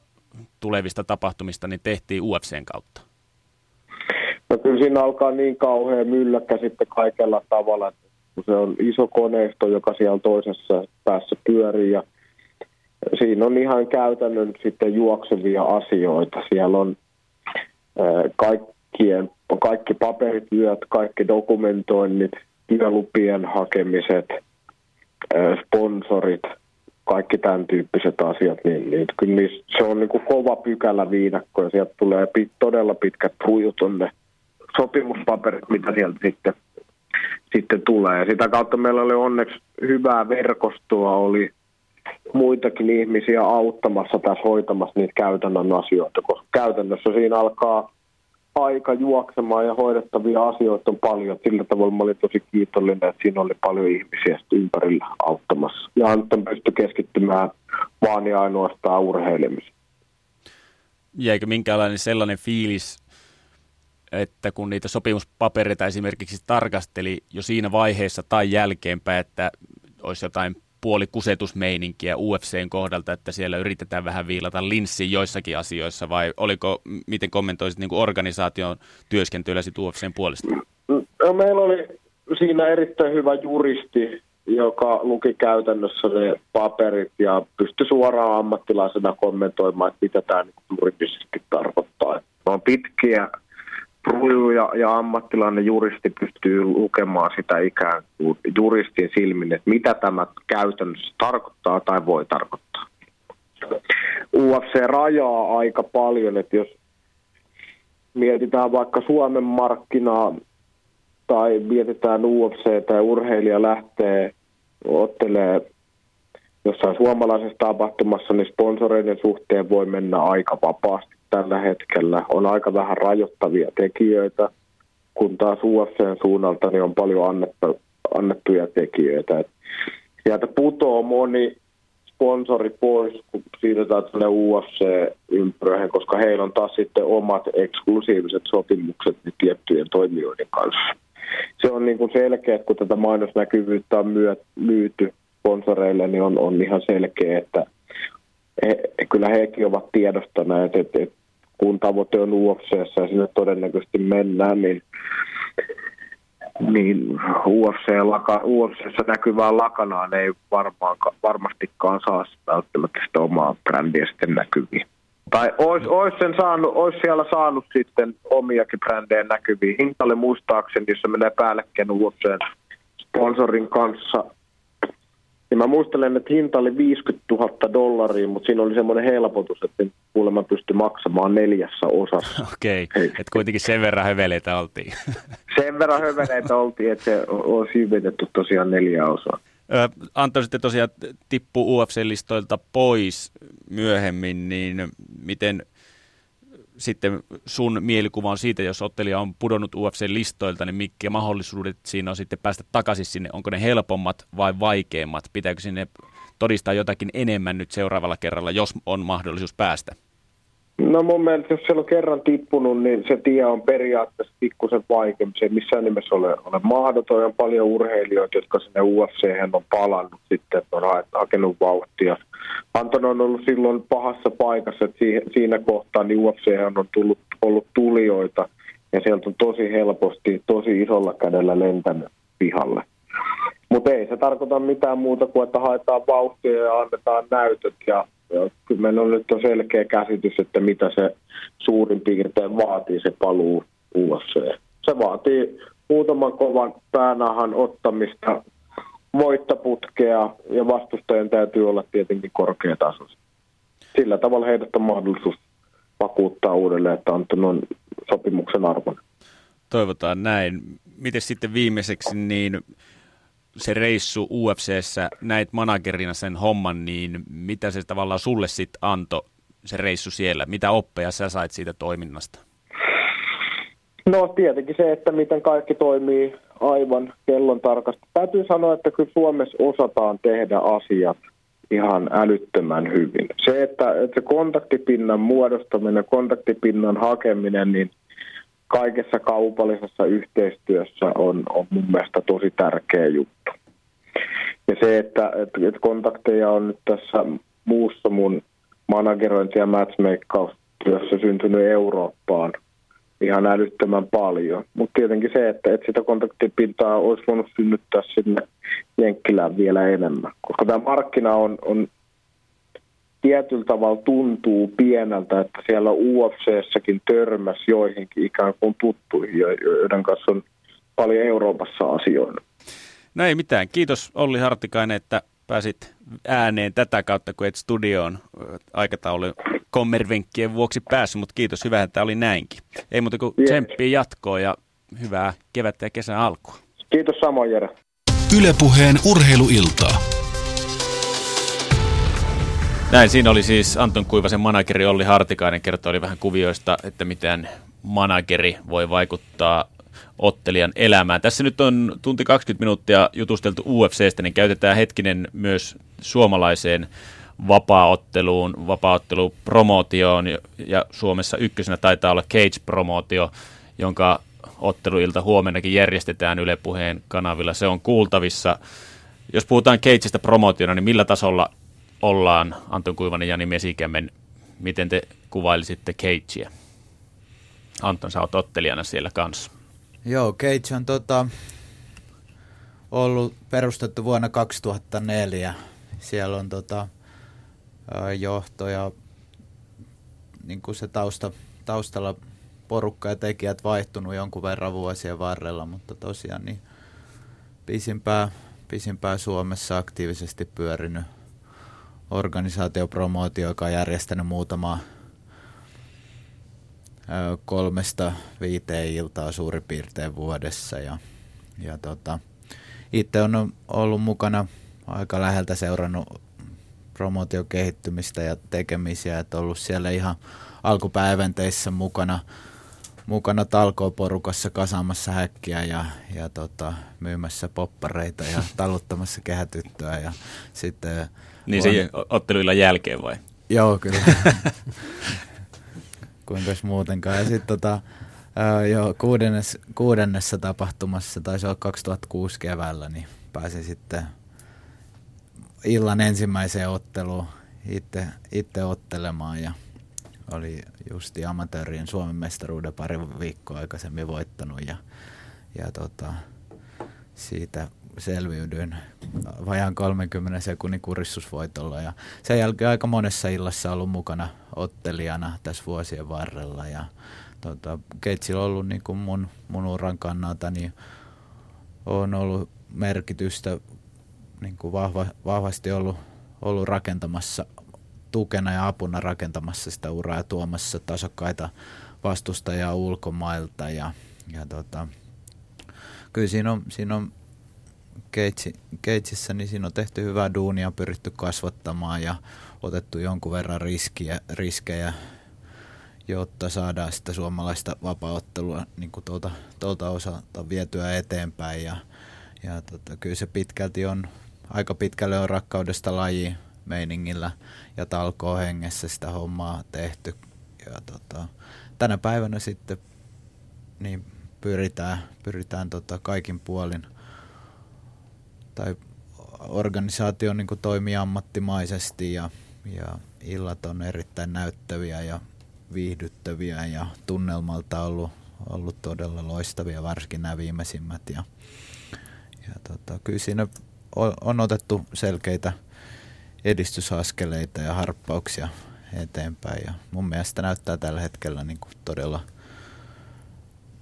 Speaker 2: tulevista tapahtumista niin tehtiin UFCn kautta?
Speaker 5: No kyllä siinä alkaa niin kauhean mylläkkä sitten kaikella tavalla, että kun se on iso koneisto, joka siellä toisessa päässä pyörii ja siinä on ihan käytännön sitten juoksevia asioita. Siellä on kaikkien, kaikki paperityöt, kaikki dokumentoinnit, työlupien hakemiset, sponsorit, kaikki tämän tyyppiset asiat, niin, niin kyllä niissä, se on niin kuin kova pykälä viidakko ja sieltä tulee pit, todella pitkät ne sopimuspaperit, mitä sieltä sitten, sitten tulee. Sitä kautta meillä oli onneksi hyvää verkostoa, oli muitakin ihmisiä auttamassa tässä hoitamassa niitä käytännön asioita, koska käytännössä siinä alkaa aika juoksemaan ja hoidettavia asioita on paljon. Sillä tavalla mä olin tosi kiitollinen, että siinä oli paljon ihmisiä ympärillä auttamassa. Ja Anton pystyi keskittymään vaan ja ainoastaan urheilemiseen.
Speaker 2: Jäikö minkälainen sellainen fiilis, että kun niitä sopimuspapereita esimerkiksi tarkasteli jo siinä vaiheessa tai jälkeenpäin, että olisi jotain puolikusetusmeininkiä UFCn kohdalta, että siellä yritetään vähän viilata linssiin joissakin asioissa, vai oliko, miten kommentoisit niin organisaation työskentelyä UFCn puolesta?
Speaker 5: No, meillä oli siinä erittäin hyvä juristi, joka luki käytännössä ne paperit ja pystyi suoraan ammattilaisena kommentoimaan, että mitä tämä niin juridisesti tarkoittaa. Ne on pitkiä Ruju ja, ja ammattilainen juristi pystyy lukemaan sitä ikään kuin juristin silmin, että mitä tämä käytännössä tarkoittaa tai voi tarkoittaa. UFC rajaa aika paljon, että jos mietitään vaikka Suomen markkinaa tai mietitään UFC tai urheilija lähtee ottelee jossain suomalaisessa tapahtumassa, niin sponsoreiden suhteen voi mennä aika vapaasti tällä hetkellä. On aika vähän rajoittavia tekijöitä, kun taas UFCn suunnalta niin on paljon annettu, annettuja tekijöitä. Et sieltä putoo moni sponsori pois, kun siirrytään tänne UFC-ympyröihin, koska heillä on taas sitten omat eksklusiiviset sopimukset niin tiettyjen toimijoiden kanssa. Se on niin kuin selkeä, kun tätä mainosnäkyvyyttä on myyty sponsoreille, niin on, on ihan selkeä, että he, kyllä hekin ovat tiedostaneet, että, että kun tavoite on UFC ja sinne todennäköisesti mennään, niin, niin UFC UFCssä näkyvää lakanaan ei varmastikaan saa välttämättä sitä omaa brändiä sitten näkyviin. Tai olisi, olisi, sen saanut, olisi siellä saanut sitten omiakin brändejä näkyviin. Hintalle muistaakseni, jos se menee päällekkäin UFCn sponsorin kanssa, niin mä muistelen, että hinta oli 50 000 dollaria, mutta siinä oli semmoinen helpotus, että kuulemma pystyi maksamaan neljässä osassa.
Speaker 2: Okei, okay. että kuitenkin sen verran höveleitä oltiin.
Speaker 5: sen verran höveleitä oltiin, että se olisi hyvitetty tosiaan neljä osaa.
Speaker 2: Anto sitten tosiaan tippuu UFC-listoilta pois myöhemmin, niin miten – sitten sun mielikuva on siitä, jos ottelija on pudonnut UFC-listoilta, niin mitkä mahdollisuudet siinä on sitten päästä takaisin sinne? Onko ne helpommat vai vaikeimmat? Pitääkö sinne todistaa jotakin enemmän nyt seuraavalla kerralla, jos on mahdollisuus päästä?
Speaker 5: No mun mielestä, jos siellä on kerran tippunut, niin se tie on periaatteessa pikkusen vaikeampi. Se ei missään nimessä ole, ole mahdoton. On paljon urheilijoita, jotka sinne UFC on palannut sitten, on hakenut vauhtia. Anton on ollut silloin pahassa paikassa, että siinä kohtaa niin UFC on tullut, ollut tulijoita ja sieltä on tosi helposti, tosi isolla kädellä lentänyt pihalle. Mutta ei se tarkoita mitään muuta kuin, että haetaan vauhtia ja annetaan näytöt ja ja kyllä meillä on nyt on selkeä käsitys, että mitä se suurin piirtein vaatii se paluu UFC. Se vaatii muutaman kovan päänahan ottamista, voittaputkea ja vastustajan täytyy olla tietenkin korkeatasoisia. Sillä tavalla heidät on mahdollisuus vakuuttaa uudelleen, että on sopimuksen arvon.
Speaker 2: Toivotaan näin. Miten sitten viimeiseksi, niin se reissu UFCssä, näit managerina sen homman, niin mitä se tavallaan sulle sitten antoi, se reissu siellä? Mitä oppeja sä sait siitä toiminnasta?
Speaker 5: No tietenkin se, että miten kaikki toimii aivan kellon tarkasti. Täytyy sanoa, että kyllä Suomessa osataan tehdä asiat ihan älyttömän hyvin. Se, että, että se kontaktipinnan muodostaminen, kontaktipinnan hakeminen, niin kaikessa kaupallisessa yhteistyössä on, on mun mielestä tosi tärkeä juttu. Ja se, että, että, kontakteja on nyt tässä muussa mun managerointi- ja matchmakeustyössä syntynyt Eurooppaan ihan älyttömän paljon. Mutta tietenkin se, että, että sitä kontaktipintaa olisi voinut synnyttää sinne Jenkkilään vielä enemmän. Koska tämä markkina on, on tietyllä tavalla tuntuu pieneltä, että siellä UFCssäkin törmäs joihinkin ikään kuin tuttuihin, joiden kanssa on paljon Euroopassa asioina.
Speaker 2: No ei mitään. Kiitos Olli Hartikainen, että pääsit ääneen tätä kautta, kun et studioon aikataulu kommervenkkien vuoksi päässyt, mutta kiitos, hyvä, että oli näinkin. Ei muuta kuin tsemppiä jatkoa ja hyvää kevättä ja kesän alkua.
Speaker 5: Kiitos samoin, Jere.
Speaker 1: Ylepuheen urheiluiltaa.
Speaker 2: Näin, siinä oli siis Anton Kuivasen manageri Olli Hartikainen kertoi vähän kuvioista, että miten manageri voi vaikuttaa ottelijan elämään. Tässä nyt on tunti 20 minuuttia jutusteltu UFCstä, niin käytetään hetkinen myös suomalaiseen vapaaotteluun, vapaaottelupromootioon ja Suomessa ykkösenä taitaa olla Cage-promootio, jonka otteluilta huomennakin järjestetään Yle Puheen kanavilla. Se on kuultavissa. Jos puhutaan Cageista promootiona, niin millä tasolla ollaan Anton Kuivanen ja Jani Mesikämmen? Miten te kuvailisitte Cagea? Anton, sä oot ottelijana siellä kanssa.
Speaker 4: Joo, Cage on tota, ollut perustettu vuonna 2004. Siellä on tota, johto ja niin kuin se tausta, taustalla porukka ja tekijät vaihtunut jonkun verran vuosien varrella, mutta tosiaan niin pisimpää, pisimpää Suomessa aktiivisesti pyörinyt organisaatiopromootio, joka on järjestänyt muutama kolmesta viiteen iltaa suurin piirtein vuodessa. Ja, ja tota, itse on ollut mukana aika läheltä seurannut promootion kehittymistä ja tekemisiä, että ollut siellä ihan alkupäiventeissä mukana, mukana talkooporukassa kasaamassa häkkiä ja, ja tota, myymässä poppareita ja taluttamassa kehätyttöä ja sitten...
Speaker 2: Niin se otteluilla jälkeen vai?
Speaker 4: Joo, kyllä. kuinka muutenkaan. Ja sitten tota, jo kuudennes, kuudennessa tapahtumassa, taisi olla 2006 keväällä, niin pääsin sitten illan ensimmäiseen otteluun itse, itse ottelemaan ja oli justi amatöörien Suomen mestaruuden pari viikkoa aikaisemmin voittanut ja, ja tota, siitä selviydyin vajaan 30 sekunnin kuristusvoitolla. Ja sen jälkeen aika monessa illassa ollut mukana ottelijana tässä vuosien varrella. Ja tota, Keitsillä on ollut niin kuin mun, mun uran kannalta, niin on ollut merkitystä niin kuin vahva, vahvasti ollut, ollut rakentamassa tukena ja apuna rakentamassa sitä uraa ja tuomassa tasokkaita vastustajia ulkomailta. Ja, ja tota, kyllä siinä on, siinä on Keitsissä, niin siinä on tehty hyvää duunia, pyritty kasvattamaan ja otettu jonkun verran riskiä, riskejä, jotta saadaan sitä suomalaista vapaaottelua niin kuin tuolta, tuolta osalta vietyä eteenpäin. Ja, ja tota, kyllä se pitkälti on, aika pitkälle on rakkaudesta laji meiningillä ja talkoo hengessä sitä hommaa tehty. Ja tota, tänä päivänä sitten niin pyritään, pyritään tota kaikin puolin – tai organisaatio niin kuin toimii ammattimaisesti ja, ja illat on erittäin näyttäviä ja viihdyttäviä ja tunnelmalta ollut, ollut todella loistavia, varsinkin nämä viimeisimmät. Ja, ja tota, kyllä siinä on, on otettu selkeitä edistysaskeleita ja harppauksia eteenpäin ja mun mielestä näyttää tällä hetkellä niin kuin todella –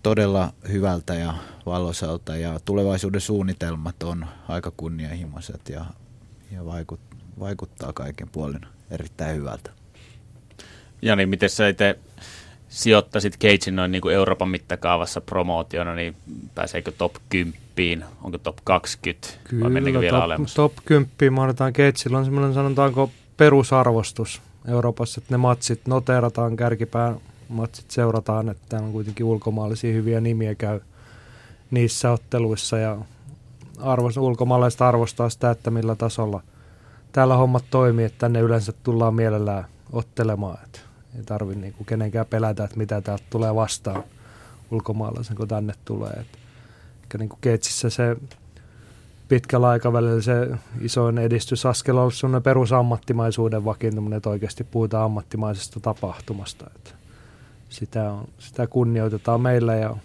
Speaker 4: todella hyvältä ja valosalta ja tulevaisuuden suunnitelmat on aika kunnianhimoiset ja, ja vaikut, vaikuttaa kaiken puolin erittäin hyvältä.
Speaker 2: Jani, miten sä itse sijoittaisit Cagein noin niin kuin Euroopan mittakaavassa promootiona, niin pääseekö top 10, onko top 20
Speaker 3: Kyllä,
Speaker 2: vai mennäänkö vielä
Speaker 3: top,
Speaker 2: alemmas?
Speaker 3: top 10 mahdotaan Cageilla on semmoinen sanotaanko perusarvostus Euroopassa, että ne matsit noterataan kärkipään matsit seurataan, että täällä on kuitenkin ulkomaalaisia hyviä nimiä käy niissä otteluissa ja arvos, ulkomaalaiset arvostaa sitä, että millä tasolla täällä hommat toimii, että tänne yleensä tullaan mielellään ottelemaan, että ei tarvitse niinku kenenkään pelätä, että mitä täältä tulee vastaan ulkomaalaisen, kun tänne tulee. Et, niin kuin Keitsissä se pitkällä aikavälillä se isoin edistysaskel on ollut perusammattimaisuuden vakiintuminen, että oikeasti puhutaan ammattimaisesta tapahtumasta. Että sitä, on, sitä kunnioitetaan meillä ja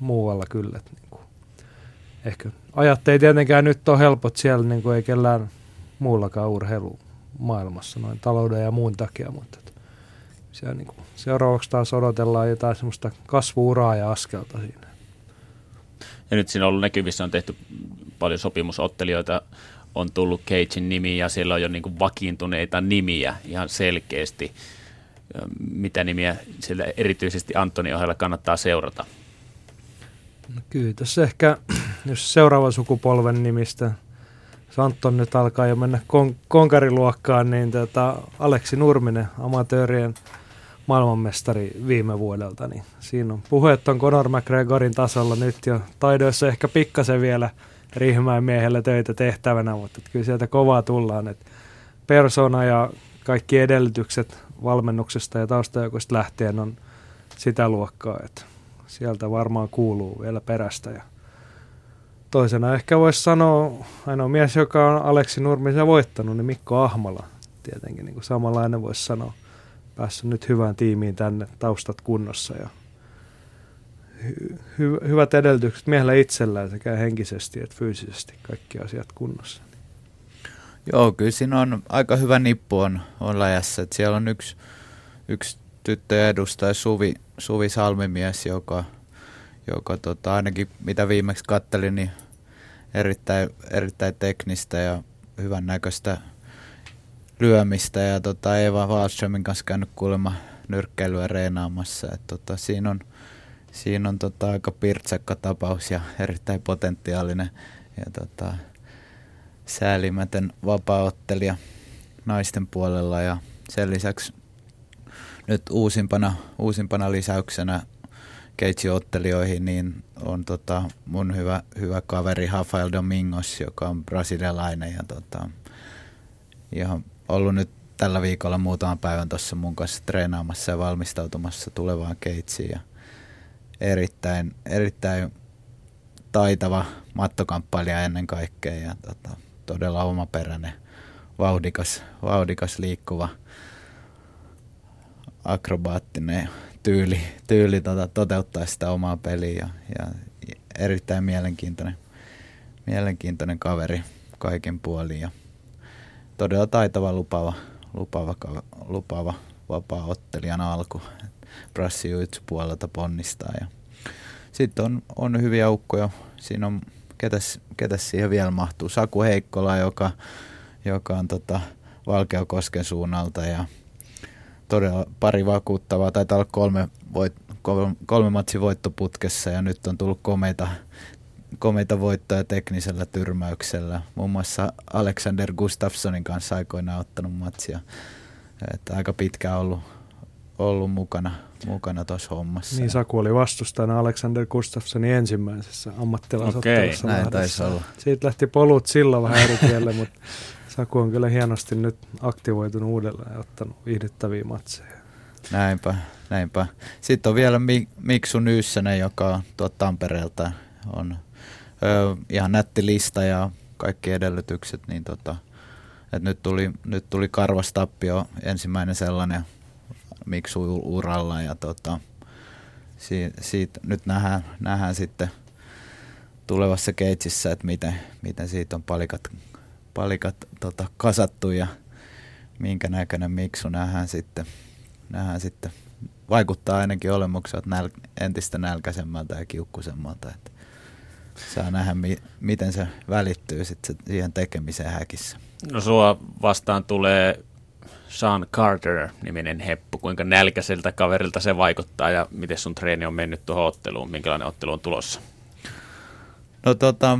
Speaker 3: muualla kyllä. Että niin kuin, ehkä ajat ei tietenkään nyt ole helpot siellä, niin kuin ei kellään muullakaan urheilu maailmassa noin talouden ja muun takia, mutta siellä niin kuin, seuraavaksi taas odotellaan jotain semmoista kasvuuraa ja askelta siinä.
Speaker 2: Ja nyt siinä on ollut näkyvissä, on tehty paljon sopimusottelijoita, on tullut Cagein nimi ja siellä on jo niin kuin vakiintuneita nimiä ihan selkeästi. Mitä nimiä siellä erityisesti Antoni ohella kannattaa seurata?
Speaker 3: No kyllä tässä ehkä, jos seuraava sukupolven nimistä, jos Anton nyt alkaa jo mennä kon- konkariluokkaan, niin tota Aleksi Nurminen, amatöörien maailmanmestari viime vuodelta, niin siinä on puheet on Conor McGregorin tasolla nyt jo taidoissa ehkä pikkasen vielä Riihimäen miehelle töitä tehtävänä, mutta kyllä sieltä kovaa tullaan, että persona ja kaikki edellytykset valmennuksesta ja taustajoukosta lähtien on sitä luokkaa, että sieltä varmaan kuuluu vielä perästä. Ja toisena ehkä voisi sanoa, ainoa mies, joka on Aleksi Nurmisen voittanut, niin Mikko Ahmala. Tietenkin niin kuin samanlainen voisi sanoa. Päässyt nyt hyvään tiimiin tänne, taustat kunnossa ja hy- hy- hyvät edellytykset miehellä itsellään sekä henkisesti että fyysisesti kaikki asiat kunnossa.
Speaker 4: Joo, kyllä siinä on aika hyvä nippu on, on läjässä. Että siellä on yksi, yksi tyttö edustaja Suvi, Suvi Salmimies, joka, joka tota, ainakin mitä viimeksi kattelin, niin erittäin, erittäin teknistä ja hyvän näköistä lyömistä. Ja tota, Eva Wallströmin kanssa käynyt kuulemma nyrkkeilyä reenaamassa. Et, tota, siinä on, siinä on tota, aika pirtsekka tapaus ja erittäin potentiaalinen ja tota, säälimätön vapaaottelija naisten puolella. Ja sen lisäksi nyt uusimpana, uusimpana lisäyksenä keitsiottelijoihin, niin on tota mun hyvä, hyvä kaveri Rafael Domingos, joka on brasilialainen ja tota, ihan ollut nyt tällä viikolla muutaman päivän tuossa mun kanssa treenaamassa ja valmistautumassa tulevaan keitsiin. Ja erittäin, erittäin taitava mattokamppailija ennen kaikkea ja tota, todella omaperäinen, vauhdikas, vauhdikas liikkuva, akrobaattinen tyyli, tyyli tota, toteuttaa sitä omaa peliä ja, ja erittäin mielenkiintoinen, mielenkiintoinen kaveri kaiken puolin ja todella taitava, lupaava, lupaava, lupaava vapaa-ottelijan alku. Brassijuitsu puolelta ponnistaa ja sitten on, on hyviä ukkoja. Siinä on, ketäs, ketäs siihen vielä mahtuu? Saku Heikkola, joka, joka on tota Valkeakosken suunnalta ja todella pari vakuuttavaa. Taitaa olla kolme, voit, kolme, matsi voittoputkessa ja nyt on tullut komeita, komeita voittoja teknisellä tyrmäyksellä. Muun muassa Alexander Gustafssonin kanssa aikoinaan ottanut matsia. Että aika pitkään ollut, ollut mukana, mukana tuossa hommassa.
Speaker 3: Niin Saku oli vastustajana Alexander Gustafssonin ensimmäisessä ammattilaisottelussa.
Speaker 4: Okei, näin taisi olla.
Speaker 3: Siitä lähti polut sillä vähän eri tielle, mutta Saku on kyllä hienosti nyt aktivoitunut uudelleen ja ottanut viihdyttäviä matseja.
Speaker 4: Näinpä, näinpä. Sitten on vielä Miksu Nyssänen, joka on tuolta Tampereelta. On ö, ihan nätti lista ja kaikki edellytykset, niin tota, et nyt, tuli, nyt tuli karvas tappio, ensimmäinen sellainen Miksu uralla ja tota, siitä, siitä, nyt nähdään, nähdään sitten tulevassa keitsissä, että miten, miten siitä on palikat palikat tota, kasattu ja minkä näköinen miksu nähdään sitten, nähdään sitten. Vaikuttaa ainakin olemukselta näl, entistä nälkäisemmältä ja kiukkusemmalta. Että saa nähdä, mi, miten se välittyy sitten siihen tekemiseen häkissä.
Speaker 2: No sua vastaan tulee Sean Carter-niminen heppu. Kuinka nälkäiseltä kaverilta se vaikuttaa ja miten sun treeni on mennyt tuohon otteluun? Minkälainen ottelu on tulossa?
Speaker 4: No tota,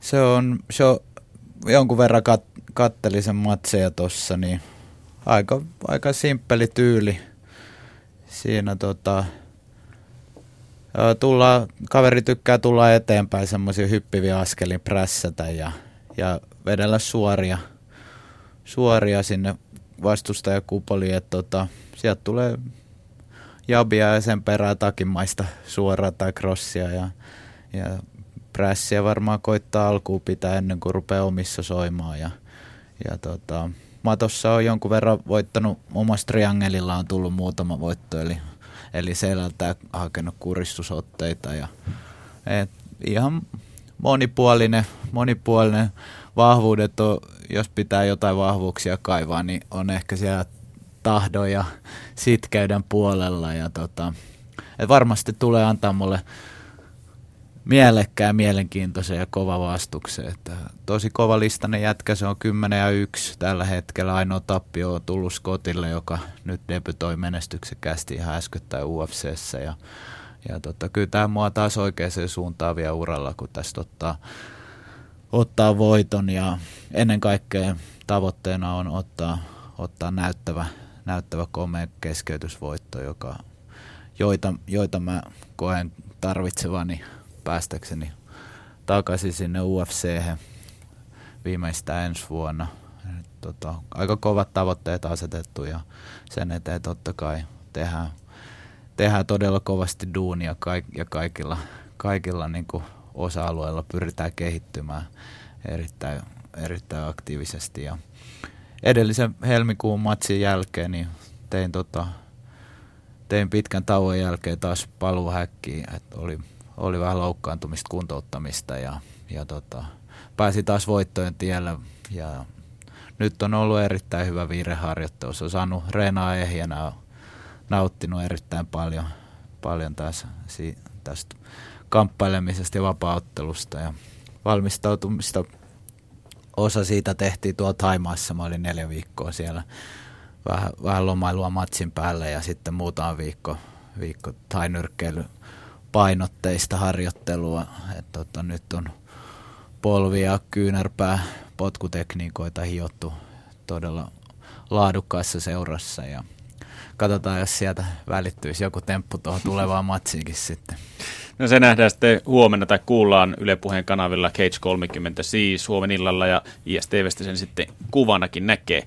Speaker 4: se on, se on jonkun verran kat, kattelin sen matseja tossa, niin aika, aika simppeli tyyli. Siinä tota, tulla, kaveri tykkää tulla eteenpäin semmoisia hyppiviä askelin prässätä ja, ja vedellä suoria, suoria sinne vastustajakupoliin, että tota, sieltä tulee jabia ja sen perään takimaista suoraa tai crossia ja, ja prässiä varmaan koittaa alkuun pitää ennen kuin rupeaa omissa soimaan. Ja, ja tota, Matossa on jonkun verran voittanut, omassa triangelilla on tullut muutama voitto, eli, eli selältä hakenut kuristusotteita. Ja, et, ihan monipuolinen, monipuolinen vahvuudet on, jos pitää jotain vahvuuksia kaivaa, niin on ehkä siellä tahdon ja sitkeyden puolella. Ja tota, et varmasti tulee antaa mulle mielekkään, mielenkiintoisen ja kova vastuksen. Että tosi kova listainen jätkä, se on 10 ja 1 tällä hetkellä. Ainoa tappio on tullut Scottille, joka nyt debytoi menestyksekkäästi ihan äskettäin UFCssä. Ja, ja tota, kyllä tämä mua taas oikeaan suuntaan vielä uralla, kun tästä ottaa, ottaa voiton ja ennen kaikkea tavoitteena on ottaa, ottaa näyttävä, näyttävä komea keskeytysvoitto, joka, joita, joita mä koen tarvitsevani päästäkseni takaisin sinne UFC viimeistään ensi vuonna. Tota, aika kovat tavoitteet asetettu ja sen eteen totta kai tehdään, tehdään todella kovasti duunia kaik- ja kaikilla, kaikilla niin kuin osa-alueilla pyritään kehittymään erittäin, erittäin aktiivisesti. Ja edellisen helmikuun matsin jälkeen niin tein, tota, tein pitkän tauon jälkeen taas paluuhäkkiin, että oli oli vähän loukkaantumista, kuntouttamista ja, ja tota, pääsi taas voittojen tielle ja nyt on ollut erittäin hyvä viireharjoittelu. Se on saanut reenaa ehjänä, nauttinut erittäin paljon, paljon taas si, tästä kamppailemisesta ja vapauttelusta ja valmistautumista. Osa siitä tehtiin tuolla Taimaassa, mä olin neljä viikkoa siellä vähän, vähän lomailua matsin päälle ja sitten muutama viikko, viikko tainyrkkeily painotteista harjoittelua. Et tota, nyt on polvia, kyynärpää, potkutekniikoita hiottu todella laadukkaassa seurassa ja katsotaan, jos sieltä välittyisi joku temppu tuohon tulevaan matsiinkin sitten.
Speaker 2: No se nähdään sitten huomenna tai kuullaan Yle Puheen kanavilla Cage 30 siis huomenna illalla ja ISTVstä sen sitten kuvanakin näkee.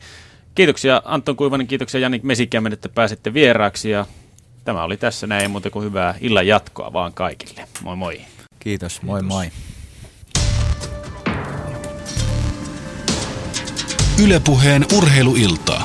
Speaker 2: Kiitoksia Anton Kuivanen, kiitoksia Jani Mesikämmen, että pääsitte vieraaksi ja Tämä oli tässä näin, mutta kuin hyvää illan jatkoa vaan kaikille. Moi moi.
Speaker 4: Kiitos, moi Kiitos. moi.
Speaker 1: Ylepuheen urheiluiltaa.